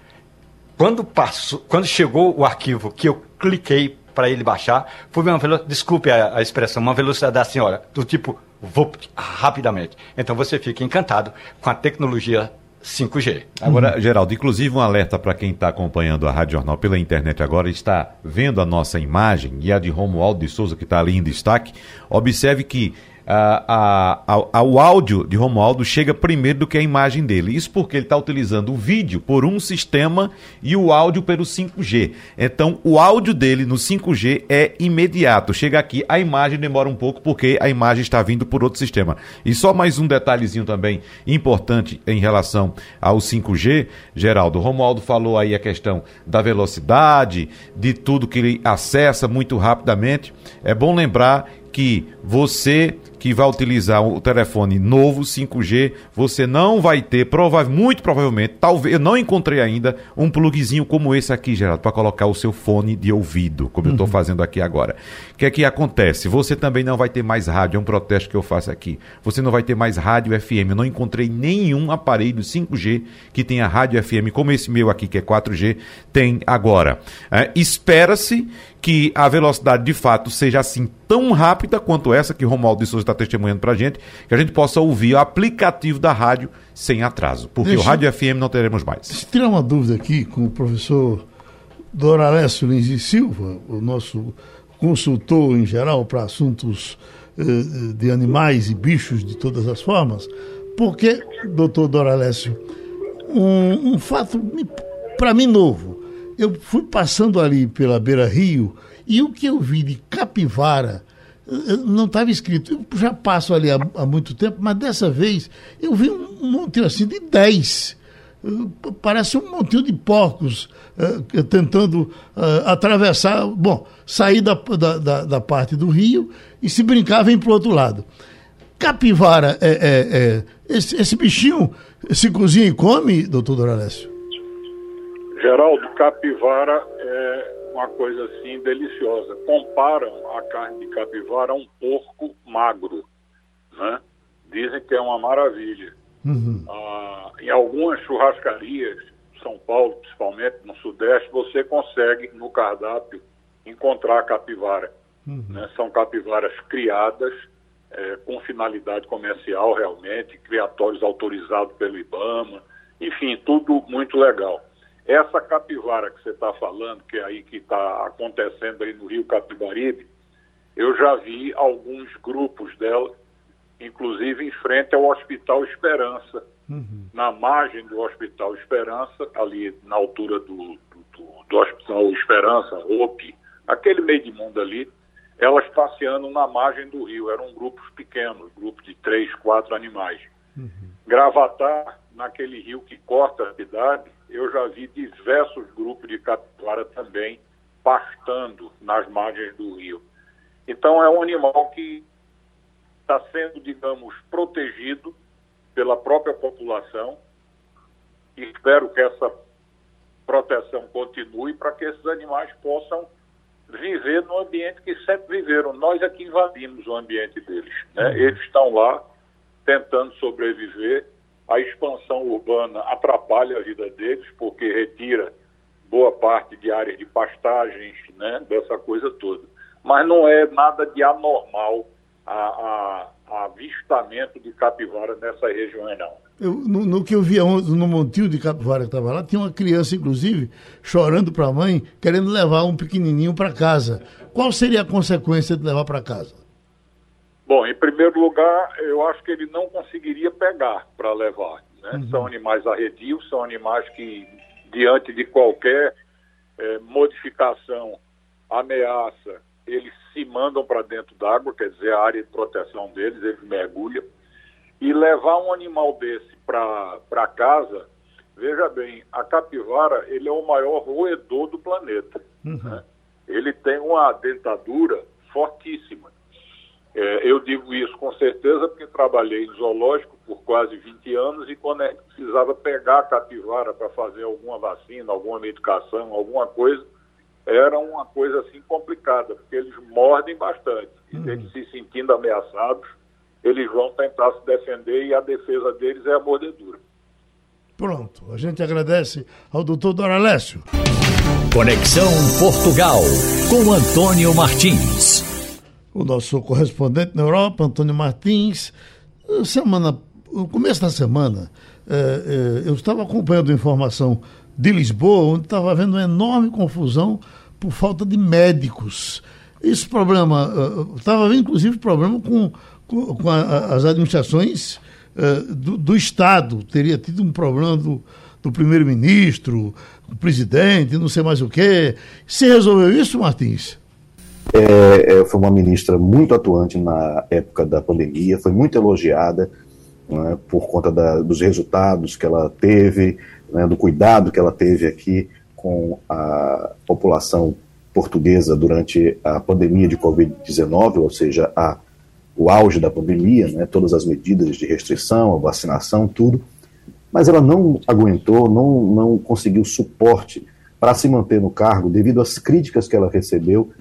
Speaker 4: Quando, passou, quando chegou o arquivo que eu cliquei para ele baixar, foi uma velocidade, desculpe a, a, expressão, uma velocidade da senhora, do tipo, vou rapidamente. Então você fica encantado com a tecnologia 5G.
Speaker 3: Agora, uhum. Geraldo, inclusive um alerta para quem está acompanhando a Rádio Jornal pela internet agora, está vendo a nossa imagem e a de Romualdo de Souza, que está ali em destaque. Observe que a, a, a, o áudio de Romualdo chega primeiro do que a imagem dele. Isso porque ele está utilizando o vídeo por um sistema e o áudio pelo 5G. Então, o áudio dele no 5G é imediato. Chega aqui, a imagem demora um pouco porque a imagem está vindo por outro sistema. E só mais um detalhezinho também importante em relação ao 5G, Geraldo. Romualdo falou aí a questão da velocidade, de tudo que ele acessa muito rapidamente. É bom lembrar que você que vai utilizar o telefone novo 5G, você não vai ter, prova muito provavelmente, talvez, eu não encontrei ainda um plugzinho como esse aqui, Geraldo, para colocar o seu fone de ouvido, como uhum. eu estou fazendo aqui agora. O que é que acontece? Você também não vai ter mais rádio, é um protesto que eu faço aqui. Você não vai ter mais rádio FM. Eu não encontrei nenhum aparelho 5G que tenha rádio FM, como esse meu aqui, que é 4G, tem agora. É, Espera-se que a velocidade de fato seja assim tão rápida quanto essa que Romualdo de Souza está testemunhando para a gente, que a gente possa ouvir o aplicativo da rádio sem atraso, porque deixa, o Rádio FM não teremos mais.
Speaker 2: Se tirar uma dúvida aqui com o professor Doralécio Lins e Silva, o nosso consultor em geral para assuntos eh, de animais e bichos de todas as formas, porque, doutor Doralécio, um, um fato para mim novo, eu fui passando ali pela beira rio e o que eu vi de capivara eh, não estava escrito. Eu já passo ali há, há, muito tempo, mas dessa vez eu vi um monte assim de 10. parece um montinho de porcos uh, tentando uh, atravessar, bom, sair da, da, da, parte do rio e se brincar vem para o outro lado. Capivara, é, é, é, esse, esse, bichinho se cozinha e come, doutor Doralécio?
Speaker 7: Geraldo, capivara é uma coisa assim deliciosa. Comparam a carne de capivara a um porco magro, né? Dizem que é uma maravilha. Uhum. Ah, em algumas churrascarias, São Paulo principalmente, no Sudeste, você consegue no cardápio encontrar capivara. Uhum. Né? São capivaras criadas é, com finalidade comercial realmente, criatórios autorizados pelo IBAMA, enfim, tudo muito legal. Essa capivara que você está falando, que é aí que está acontecendo aí no Rio Capibaribe, eu já vi alguns grupos dela inclusive em frente ao Hospital Esperança, uhum. na margem do Hospital Esperança, ali na altura do, do, do Hospital Esperança, OP, aquele meio de mundo ali, elas passeando na margem do rio. Eram grupos pequenos, grupos de três, quatro animais. Uhum. Gravatar, naquele rio que corta a cidade, eu já vi diversos grupos de capivara também pastando nas margens do rio. Então é um animal que está sendo, digamos, protegido pela própria população. E espero que essa proteção continue para que esses animais possam viver no ambiente que sempre viveram. Nós aqui é invadimos o ambiente deles. Né? Uhum. Eles estão lá tentando sobreviver. A expansão urbana atrapalha a vida deles, porque retira boa parte de áreas de pastagens, né? dessa coisa toda. Mas não é nada de anormal a, a, avistamento de capivara nessa região, não.
Speaker 2: Eu, no, no, que eu via no montinho de capivara que estava lá, tinha uma criança, inclusive, chorando para a mãe, querendo levar um pequenininho para casa. Qual seria a consequência de levar para casa?
Speaker 7: Bom, em primeiro lugar, eu acho que ele não conseguiria pegar para levar. Né? Uhum. São animais arredios, são animais que, diante de qualquer é, modificação, ameaça, eles se mandam para dentro d'água, quer dizer, a área de proteção deles, eles mergulham. E levar um animal desse para casa, veja bem, a capivara ele é o maior roedor do planeta. Uhum. Né? Ele tem uma dentadura fortíssima. É, eu digo isso com certeza porque trabalhei em zoológico por quase 20 anos e quando é precisava pegar a capivara para fazer alguma vacina, alguma medicação, alguma coisa, era uma coisa assim complicada, porque eles mordem bastante. E uhum. eles se sentindo ameaçados, eles vão tentar se defender e a defesa deles é a mordedura.
Speaker 2: Pronto, a gente agradece ao doutor Doralécio.
Speaker 1: Conexão Portugal, com Antônio Martins.
Speaker 2: O nosso correspondente na Europa, Antônio Martins, semana, no começo da semana, eh, eh, eu estava acompanhando informação de Lisboa, onde estava havendo uma enorme confusão por falta de médicos. Esse problema, estava uh, havendo inclusive problema com, com, com a, as administrações do, do, Estado, teria tido um problema do, do primeiro-ministro, do presidente, não sei mais o quê. Você resolveu isso, Martins?
Speaker 8: É, é, foi uma ministra muito atuante na época da pandemia, foi muito elogiada né, por conta da, dos resultados que ela teve, né, do cuidado que ela teve aqui com a população portuguesa durante a pandemia de Covid-19, ou seja, a, o auge da pandemia, né, todas as medidas de restrição, a vacinação, tudo. Mas ela não aguentou, não, não conseguiu suporte para se manter no cargo devido às críticas que ela recebeu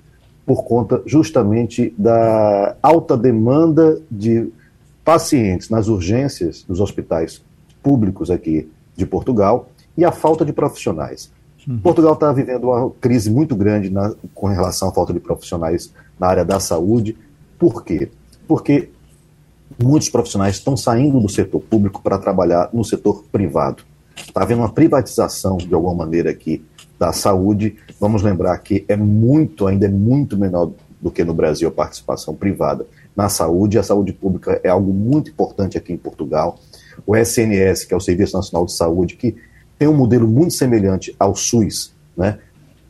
Speaker 8: por conta justamente da alta demanda de pacientes nas urgências dos hospitais públicos aqui de Portugal e a falta de profissionais. Uhum. Portugal está vivendo uma crise muito grande na, com relação à falta de profissionais na área da saúde. Por quê? Porque muitos profissionais estão saindo do setor público para trabalhar no setor privado. Está havendo uma privatização, de alguma maneira, aqui da saúde. Vamos lembrar que é muito, ainda é muito menor do que no Brasil a participação privada na saúde. A saúde pública é algo muito importante aqui em Portugal o SNS, que é o Serviço Nacional de Saúde, que tem um modelo muito semelhante ao SUS, né?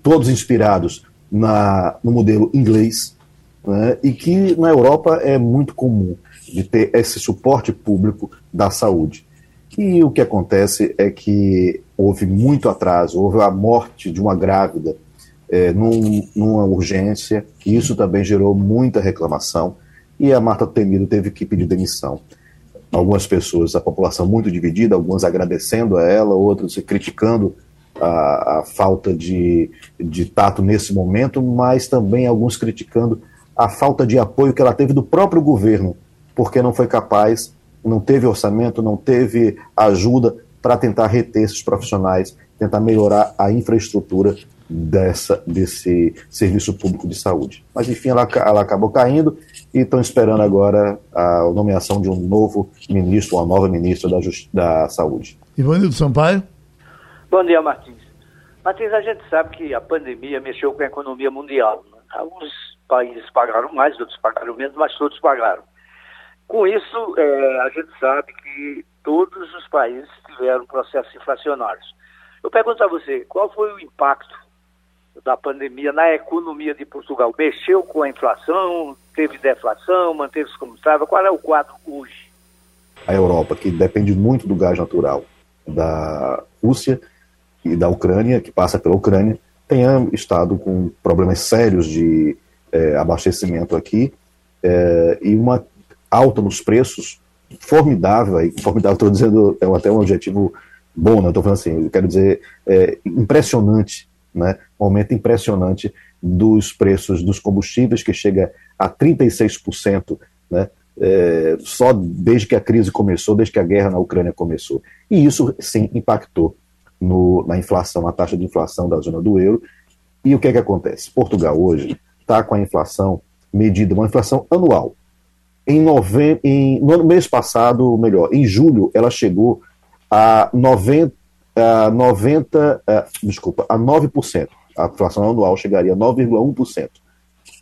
Speaker 8: todos inspirados na, no modelo inglês, né? e que na Europa é muito comum de ter esse suporte público da saúde. E o que acontece é que houve muito atraso, houve a morte de uma grávida é, num, numa urgência, e isso também gerou muita reclamação, e a Marta Temido teve que pedir demissão. Algumas pessoas, a população muito dividida, algumas agradecendo a ela, outros criticando a, a falta de, de tato nesse momento, mas também alguns criticando a falta de apoio que ela teve do próprio governo, porque não foi capaz, não teve orçamento, não teve ajuda para tentar reter esses profissionais, tentar melhorar a infraestrutura dessa, desse serviço público de saúde. Mas, enfim, ela, ela acabou caindo e estão esperando agora a nomeação de um novo ministro, uma nova ministra da, da Saúde.
Speaker 2: Ivanildo Sampaio?
Speaker 5: Bom dia, Martins. Martins, a gente sabe que a pandemia mexeu com a economia mundial. Né? Alguns países pagaram mais, outros pagaram menos, mas todos pagaram. Com isso, é, a gente sabe que todos os países tiveram processos inflacionários. Eu pergunto a você, qual foi o impacto da pandemia na economia de Portugal? Mexeu com a inflação? Teve deflação? Manteve-se como estava? Qual é o quadro hoje?
Speaker 8: A Europa, que depende muito do gás natural da Rússia e da Ucrânia, que passa pela Ucrânia, tenha estado com problemas sérios de é, abastecimento aqui é, e uma alta nos preços formidável, e formidável estou dizendo, é até um objetivo bom, não estou falando assim, eu quero dizer é, impressionante, né, um aumento impressionante dos preços dos combustíveis, que chega a 36%, né, é, só desde que a crise começou, desde que a guerra na Ucrânia começou. E isso, sim, impactou no, na inflação, na taxa de inflação da zona do euro. E o que é que acontece? Portugal hoje está com a inflação medida, uma inflação anual. Em nove... em... No mês passado, melhor, em julho, ela chegou a 90, a 90 a, desculpa, a 9%. A inflação anual chegaria a 9,1%.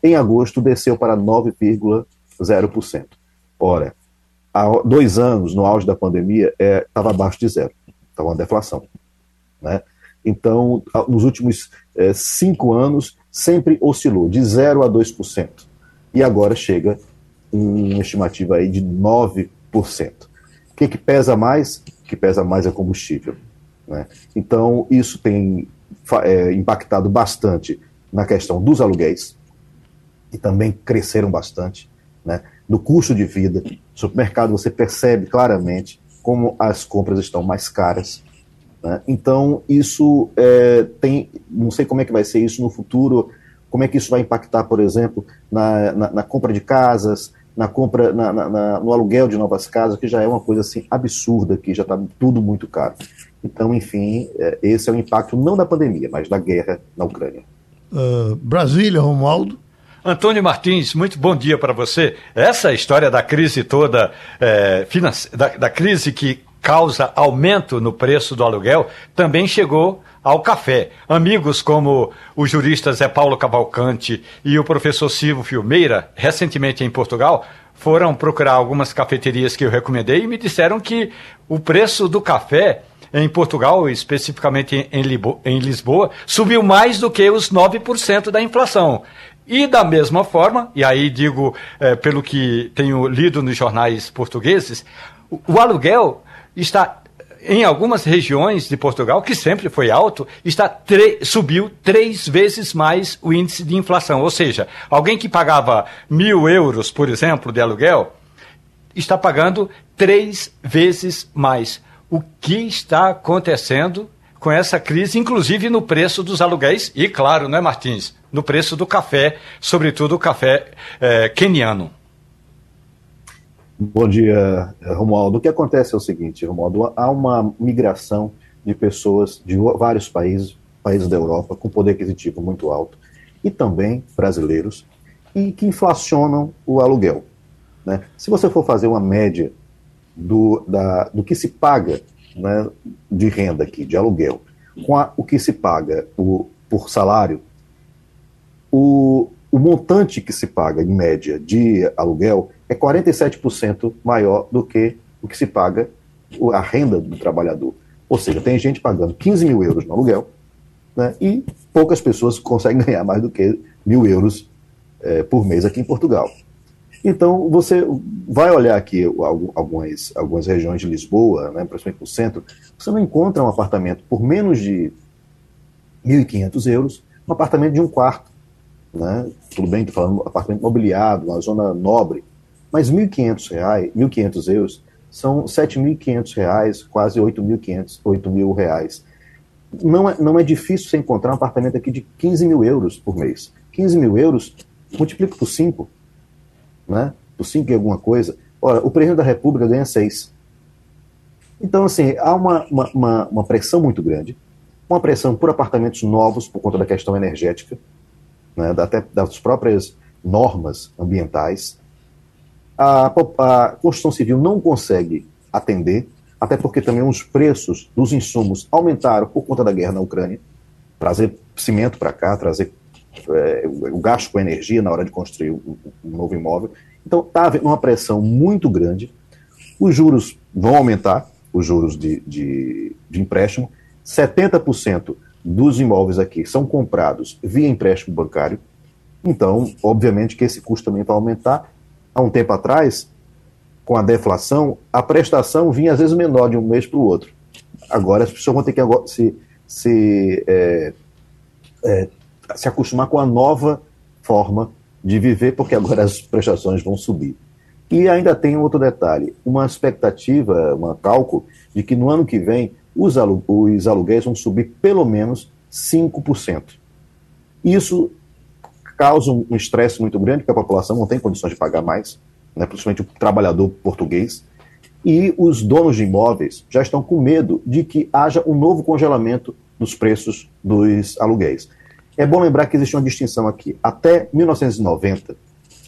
Speaker 8: Em agosto, desceu para 9,0%. Ora, há dois anos, no auge da pandemia, estava é, abaixo de zero. Estava uma deflação. Né? Então, nos últimos é, cinco anos, sempre oscilou de 0 a 2%. E agora chega uma estimativa aí de 9%. O que, que pesa mais? O que pesa mais é combustível. Né? Então, isso tem é, impactado bastante na questão dos aluguéis, que também cresceram bastante, né? no custo de vida. No supermercado você percebe claramente como as compras estão mais caras. Né? Então, isso é, tem. Não sei como é que vai ser isso no futuro, como é que isso vai impactar, por exemplo, na, na, na compra de casas, na compra, na, na, no aluguel de novas casas, que já é uma coisa assim absurda, que já está tudo muito caro. Então, enfim, é, esse é o impacto não da pandemia, mas da guerra na Ucrânia.
Speaker 2: Uh, Brasília, Romualdo.
Speaker 4: Antônio Martins, muito bom dia para você. Essa história da crise toda, é, da, da crise que causa aumento no preço do aluguel, também chegou ao café. Amigos como o jurista Zé Paulo Cavalcante e o professor Silvio Filmeira, recentemente em Portugal, foram procurar algumas cafeterias que eu recomendei e me disseram que o preço do café em Portugal, especificamente em Lisboa, subiu mais do que os 9% da inflação. E da mesma forma, e aí digo é, pelo que tenho lido nos jornais portugueses, o, o aluguel está em algumas regiões de Portugal, que sempre foi alto, está subiu três vezes mais o índice de inflação. Ou seja, alguém que pagava mil euros, por exemplo, de aluguel, está pagando três vezes mais. O que está acontecendo com essa crise, inclusive no preço dos aluguéis e, claro, não é, Martins? No preço do café, sobretudo o café é, queniano.
Speaker 8: Bom dia, Romualdo. O que acontece é o seguinte, Romualdo, há uma migração de pessoas de vários países, países da Europa, com poder aquisitivo muito alto, e também brasileiros, e que inflacionam o aluguel. Né? Se você for fazer uma média do, da, do que se paga né, de renda aqui, de aluguel, com a, o que se paga o, por salário, o, o montante que se paga, em média, de aluguel é 47% maior do que o que se paga a renda do trabalhador. Ou seja, tem gente pagando 15 mil euros no aluguel né, e poucas pessoas conseguem ganhar mais do que mil euros é, por mês aqui em Portugal. Então, você vai olhar aqui algumas, algumas regiões de Lisboa, né, principalmente no centro, você não encontra um apartamento por menos de 1.500 euros, um apartamento de um quarto. Né? Tudo bem, estou falando apartamento mobiliado, uma zona nobre, mas 1.500 reais, 1.500 euros são 7.500 reais, quase 8.500, 8 mil reais. Não é, não é difícil você encontrar um apartamento aqui de 15 mil euros por mês. 15 mil euros, multiplica por 5, né? por 5 e alguma coisa. Ora, o presidente da República ganha 6. Então, assim, há uma, uma, uma, uma pressão muito grande, uma pressão por apartamentos novos, por conta da questão energética, né? até das próprias normas ambientais. A, a construção civil não consegue atender, até porque também os preços dos insumos aumentaram por conta da guerra na Ucrânia. Trazer cimento para cá, trazer é, o gasto com energia na hora de construir um novo imóvel. Então, está havendo uma pressão muito grande. Os juros vão aumentar, os juros de, de, de empréstimo. 70% dos imóveis aqui são comprados via empréstimo bancário. Então, obviamente que esse custo também vai aumentar. Há um tempo atrás, com a deflação, a prestação vinha às vezes menor de um mês para o outro. Agora as pessoas vão ter que se, se, é, é, se acostumar com a nova forma de viver, porque agora as prestações vão subir. E ainda tem outro detalhe: uma expectativa, um cálculo, de que no ano que vem os, alu os aluguéis vão subir pelo menos 5%. Isso causa um estresse muito grande, porque a população não tem condições de pagar mais, né, principalmente o trabalhador português. E os donos de imóveis já estão com medo de que haja um novo congelamento dos preços dos aluguéis. É bom lembrar que existe uma distinção aqui. Até 1990,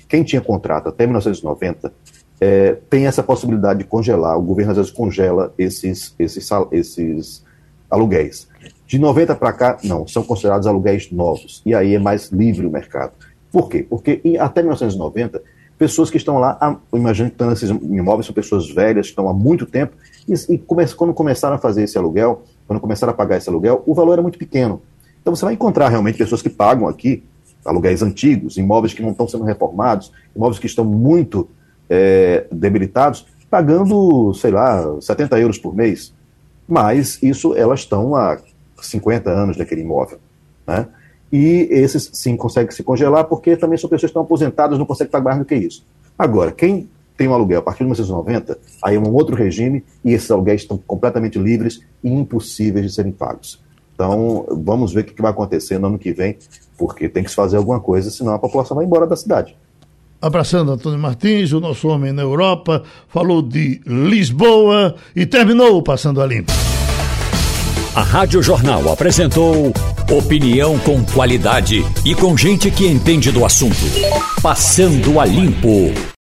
Speaker 8: quem tinha contrato até 1990 é, tem essa possibilidade de congelar. O governo às vezes congela esses, esses, esses aluguéis. De 90 para cá, não, são considerados aluguéis novos. E aí é mais livre o mercado. Por quê? Porque em, até 1990, pessoas que estão lá, imagino que estão nesses imóveis, são pessoas velhas, que estão há muito tempo, e, e quando começaram a fazer esse aluguel, quando começaram a pagar esse aluguel, o valor era muito pequeno. Então você vai encontrar realmente pessoas que pagam aqui aluguéis antigos, imóveis que não estão sendo reformados, imóveis que estão muito é, debilitados, pagando, sei lá, 70 euros por mês. Mas isso elas estão há 50 anos daquele imóvel. Né? E esses sim conseguem se congelar, porque também são pessoas que estão aposentadas, não conseguem pagar mais do que isso. Agora, quem tem um aluguel a partir de 1990, aí é um outro regime e esses aluguéis estão completamente livres e impossíveis de serem pagos. Então, vamos ver o que vai acontecer no ano que vem, porque tem que se fazer alguma coisa, senão a população vai embora da cidade.
Speaker 2: Abraçando Antônio Martins, o nosso homem na Europa, falou de Lisboa e terminou Passando a Limpo.
Speaker 1: A Rádio Jornal apresentou opinião com qualidade e com gente que entende do assunto. Passando a Limpo.